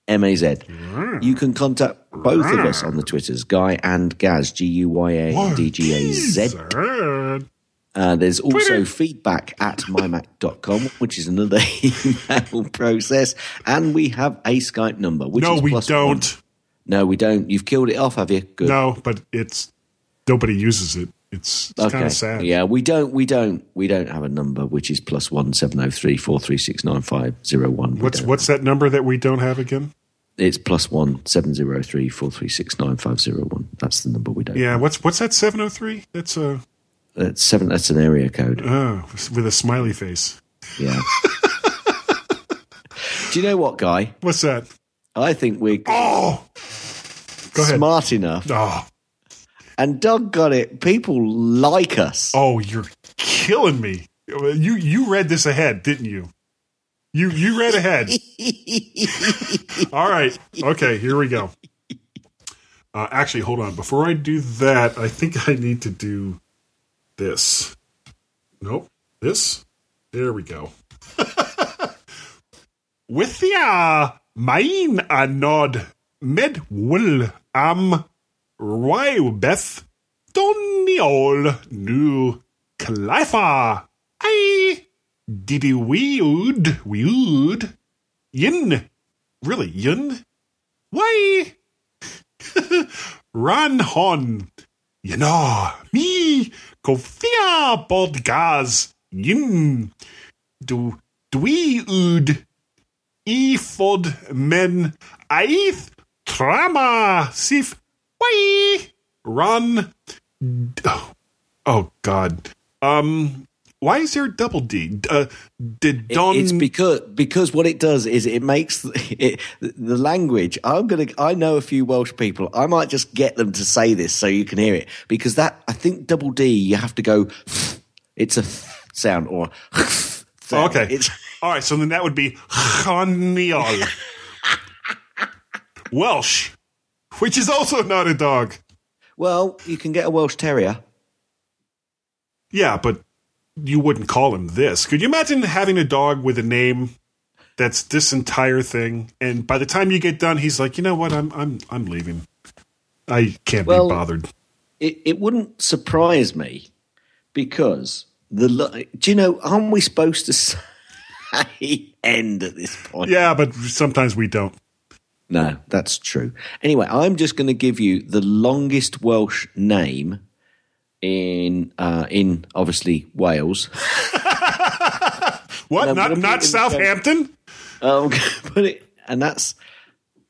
D: M A Z. You can contact both of us on the Twitters, Guy and Gaz, G U Y A D G A Z. Uh, there's also
B: Twitter.
D: feedback at mymac.com, which is another [laughs] email process. And we have a Skype number, which
B: No,
D: is
B: we don't.
D: one. No, we don't. You've killed it off, have you? Good.
B: No, but it's nobody uses it. It's, it's kind of sad.
D: Yeah, we don't, we don't, we don't have a number which is plus one seven zero three four three six nine five zero one.
B: What's what's that number that we don't have again?
D: It's plus one seven zero three four three six nine five zero one. That's the number we don't.
B: Yeah, what's what's that seven oh three? That's a
D: That's seven. That's an area code.
B: oh, with a smiley face.
D: Yeah. [laughs] Do you know what, guy?
B: What's that?
D: I think we're
B: oh, go ahead.
D: smart enough.
B: Oh,
D: And Doug got it. People like us.
B: oh, you're killing me. You you read this ahead, didn't you? You you read ahead. [laughs] All right. Okay, here we go. Uh, actually, hold on. Before I do that, I think I need to do this. Nope. This. There we go. [laughs] With the uh, main a nod mid will am Beth Doniol nu Clifa. I did weird weird yin really yin why [laughs] ran hon you know me kofia podcast yin. Du dweud efod men aith trama sif run oh god um Why is there a double D? Uh, did Don?
D: It's because because what it does is it makes [laughs] it, the language. I'm gonna. I know a few Welsh people. I might just get them to say this so you can hear it because that I think double D you have to go. [laughs] It's a [laughs] sound or. sound.
B: okay.
D: It's,
B: All right. So then that would be Chaniol. Welsh, [laughs] which is also not a dog.
D: well, you can get a Welsh Terrier.
B: Yeah, but you wouldn't call him this. Could you imagine having a dog with a name that's this entire thing, and by the time you get done, he's like, you know what, I'm I'm I'm leaving. I can't
D: Well-
B: be bothered.
D: It it wouldn't surprise me because the do you know? Aren't we supposed to [laughs] say end at this point?
B: Yeah, but sometimes we don't.
D: No, that's true. Anyway, I'm just going to give you the longest Welsh name in uh, in obviously Wales. [laughs]
B: What? Not not
D: put it in
B: Southampton?
D: Um, [laughs] put it, and that's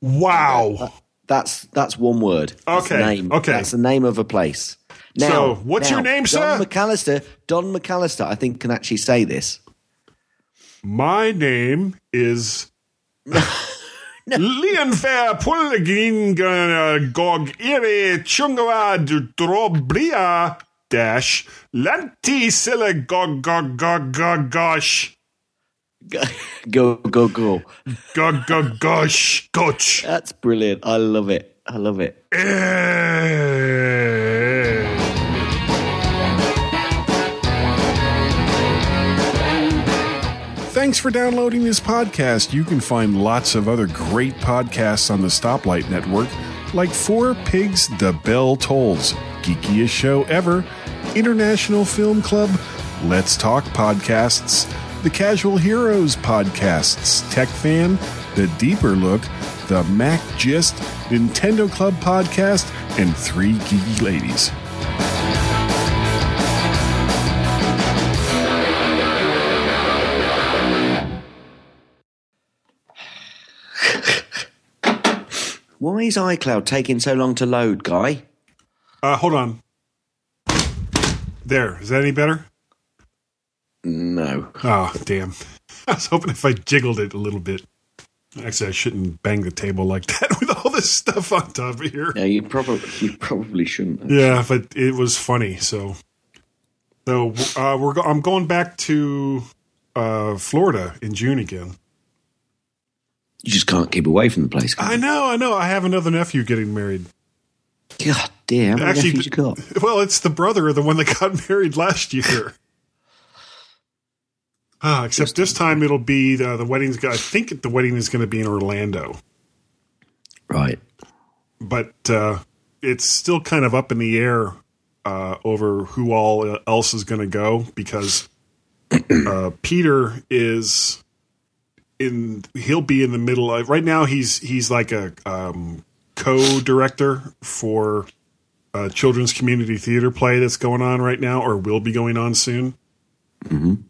B: Wow.
D: that's that's one word. That's
B: Okay,
D: name.
B: okay.
D: That's the name of a place. Now,
B: So, what's your name,
D: Don
B: sir?
D: Don McAllister. Don McAllister, I think, can actually say this.
B: My name is [laughs] Lian Fair Pulgin äh, Gog Iri Chungawa Drobria Dash Lanti Silla Gog Gog Gog Gog Gosh
D: Go go go!
B: Gog Gog Gosh Gosh.
D: That's brilliant. I love it. I love it. Eh.
B: Thanks for downloading this podcast. You can find lots of other great podcasts on the Stoplight Network, like Four Pigs The Bell Tolls, Geekiest Show Ever, International Film Club, Let's Talk Podcasts, The Casual Heroes Podcasts, Tech Fan, The Deeper Look, The Mac Gist, Nintendo Club Podcast, and Three Geeky Ladies.
D: Why is iCloud taking so long to load, Guy?
B: Uh, hold on. There. Is that any better?
D: No.
B: Oh, damn. [laughs] I was hoping if I jiggled it a little bit. Actually, I shouldn't bang the table like [laughs] that with all this stuff on top of here.
D: Yeah, you probably you probably shouldn't.
B: Yeah, but it was funny. So, so uh, we're go- I'm going back to uh, Florida in June again.
D: You just can't keep away from the place.
B: I know, I know. I have another nephew getting married.
D: God damn!
B: Actually,
D: nephews you got? [laughs]
B: well, it's the brother of the one that got [laughs] married last year. Ah, except this time it'll be the, the wedding's. I think the wedding is going to be in Orlando.
D: Right.
B: but uh, it's still kind of up in the air uh, over who all else is going to go because [clears throat] uh, Peter is in. He'll be in the middle. Of, right now, he's he's like a um, co-director for a children's community theater play that's going on right now, or will be going on soon.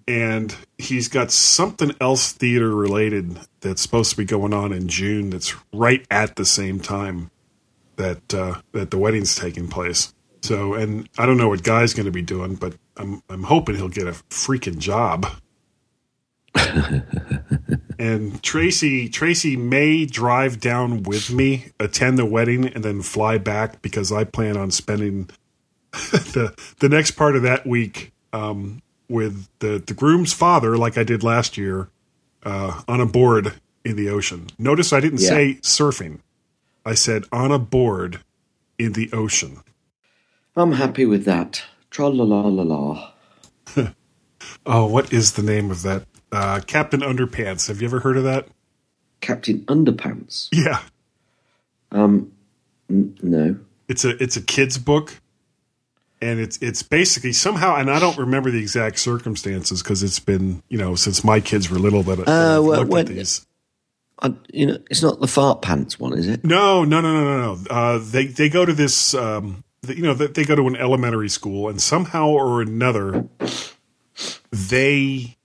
B: And he's got something else theater related that's supposed to be going on in June. That's right at the same time that uh, that the wedding's taking place. So, and I don't know what Guy's going to be doing, but I'm I'm hoping he'll get a freaking job. [laughs] and Tracy Tracy may drive down with me, attend the wedding, and then fly back because I plan on spending [laughs] the the next part of that week um, with the the groom's father, like I did last year, uh, on a board in the ocean. Notice I didn't
D: Yeah.
B: say surfing; I said on a board in the ocean.
D: I'm happy with that. Tra la la [laughs] la la.
B: Oh, what is the name of that? Uh, Captain Underpants. Have you ever heard of that?
D: Captain Underpants.
B: Yeah,
D: Um, n- no.
B: it's a it's a kids book, and it's it's basically somehow, and I don't remember the exact circumstances because it's been you know since my kids were little that, that
D: Uh, well,
B: looked
D: when-
B: at these.
D: I, you know, it's not the fart pants one, is it?
B: No, no, no, no, no, no. Uh, they they go to this. Um, th- you know, they they go to an elementary school, and somehow or another, they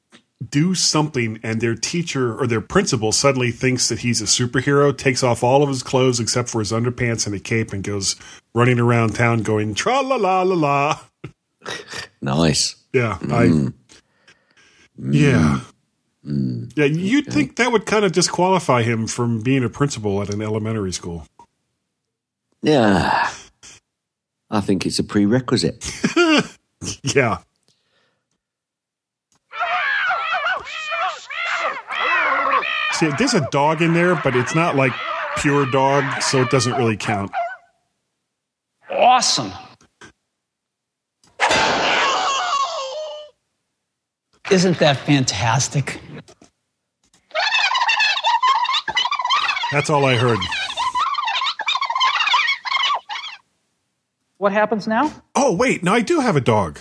B: do something, and their teacher or their principal suddenly thinks that he's a superhero, takes off all of his clothes except for his underpants and a cape, and goes running around town going tra la la [laughs] la la.
D: Nice.
B: Yeah, mm. I mm. Yeah. Mm. Yeah, you'd think that would kind of disqualify him from being a principal at an elementary school.
D: Yeah. I think it's a prerequisite. [laughs]
B: Yeah. See, there's a dog in there, but it's not like pure dog, so it doesn't really count.
M: Awesome. Isn't that fantastic?
B: That's all I heard.
M: What happens now?
B: Oh, wait, no, I do have a dog.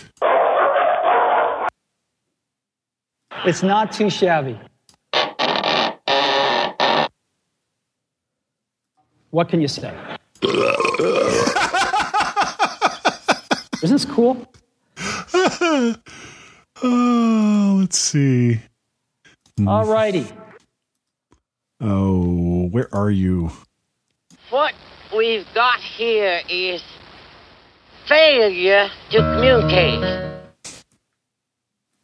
M: It's not too shabby. What can you say? Isn't this cool?
B: Oh, let's see.
M: All righty.
B: Oh, where are you?
N: What we've got here is failure to communicate.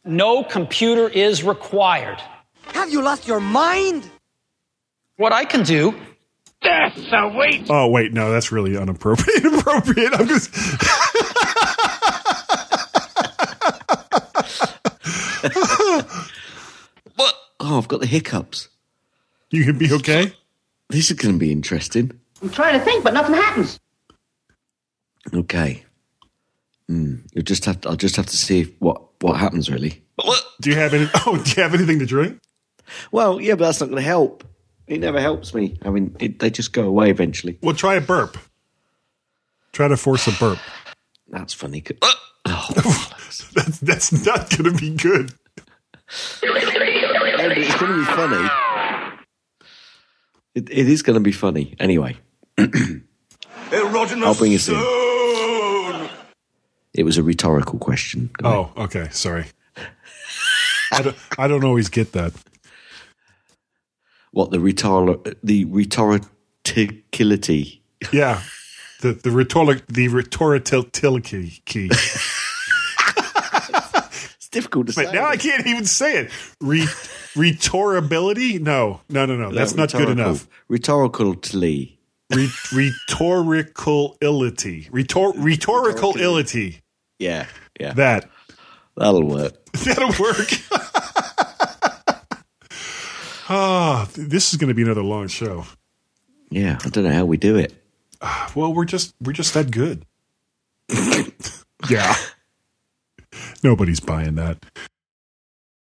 M: No computer is required.
N: Have you lost your mind?
M: What I can do.
N: That's a wait.
B: Oh, wait, no, that's really inappropriate. [laughs] Inappropriate. I'm just.
D: what? Oh, I've got the hiccups.
B: You can be okay?
D: This is going to be interesting.
N: I'm trying to think, but nothing happens.
D: Okay. Hmm. You'll just have to, I'll just have to see what, what happens, really.
B: Do you have any? [laughs] Oh, do you have anything to drink?
D: Well, yeah, but that's not going to help. It never helps me. I mean, it, they just go away eventually.
B: Well, try a burp. Try to force a burp.
D: That's funny. [laughs]
B: Oh, that's, that's not going to be good.
D: No, but it's going to be funny. It, it is going to be funny. Anyway, [clears throat] I'll bring us in. It was a rhetorical question.
B: Oh, okay. Sorry. I don't, I don't always get that.
D: What the rhetor the rhetoricality? [laughs]
B: Yeah, the the rhetoric the rhetoricality key. [laughs] [laughs]
D: It's difficult to
B: Wait,
D: say.
B: now I can't even say it. Re, rhetorability? No, no, no, no. That's not good enough.
D: Rhetorically.
B: Re, rhetorical ility. Rhetor.
D: Yeah, yeah.
B: That.
D: That'll work.
B: That'll work. Ah, th- this is going to be another long show.
D: Yeah, I don't know how we do it.
B: Well, we're just we're just that good. [laughs] yeah. [laughs] Nobody's buying that.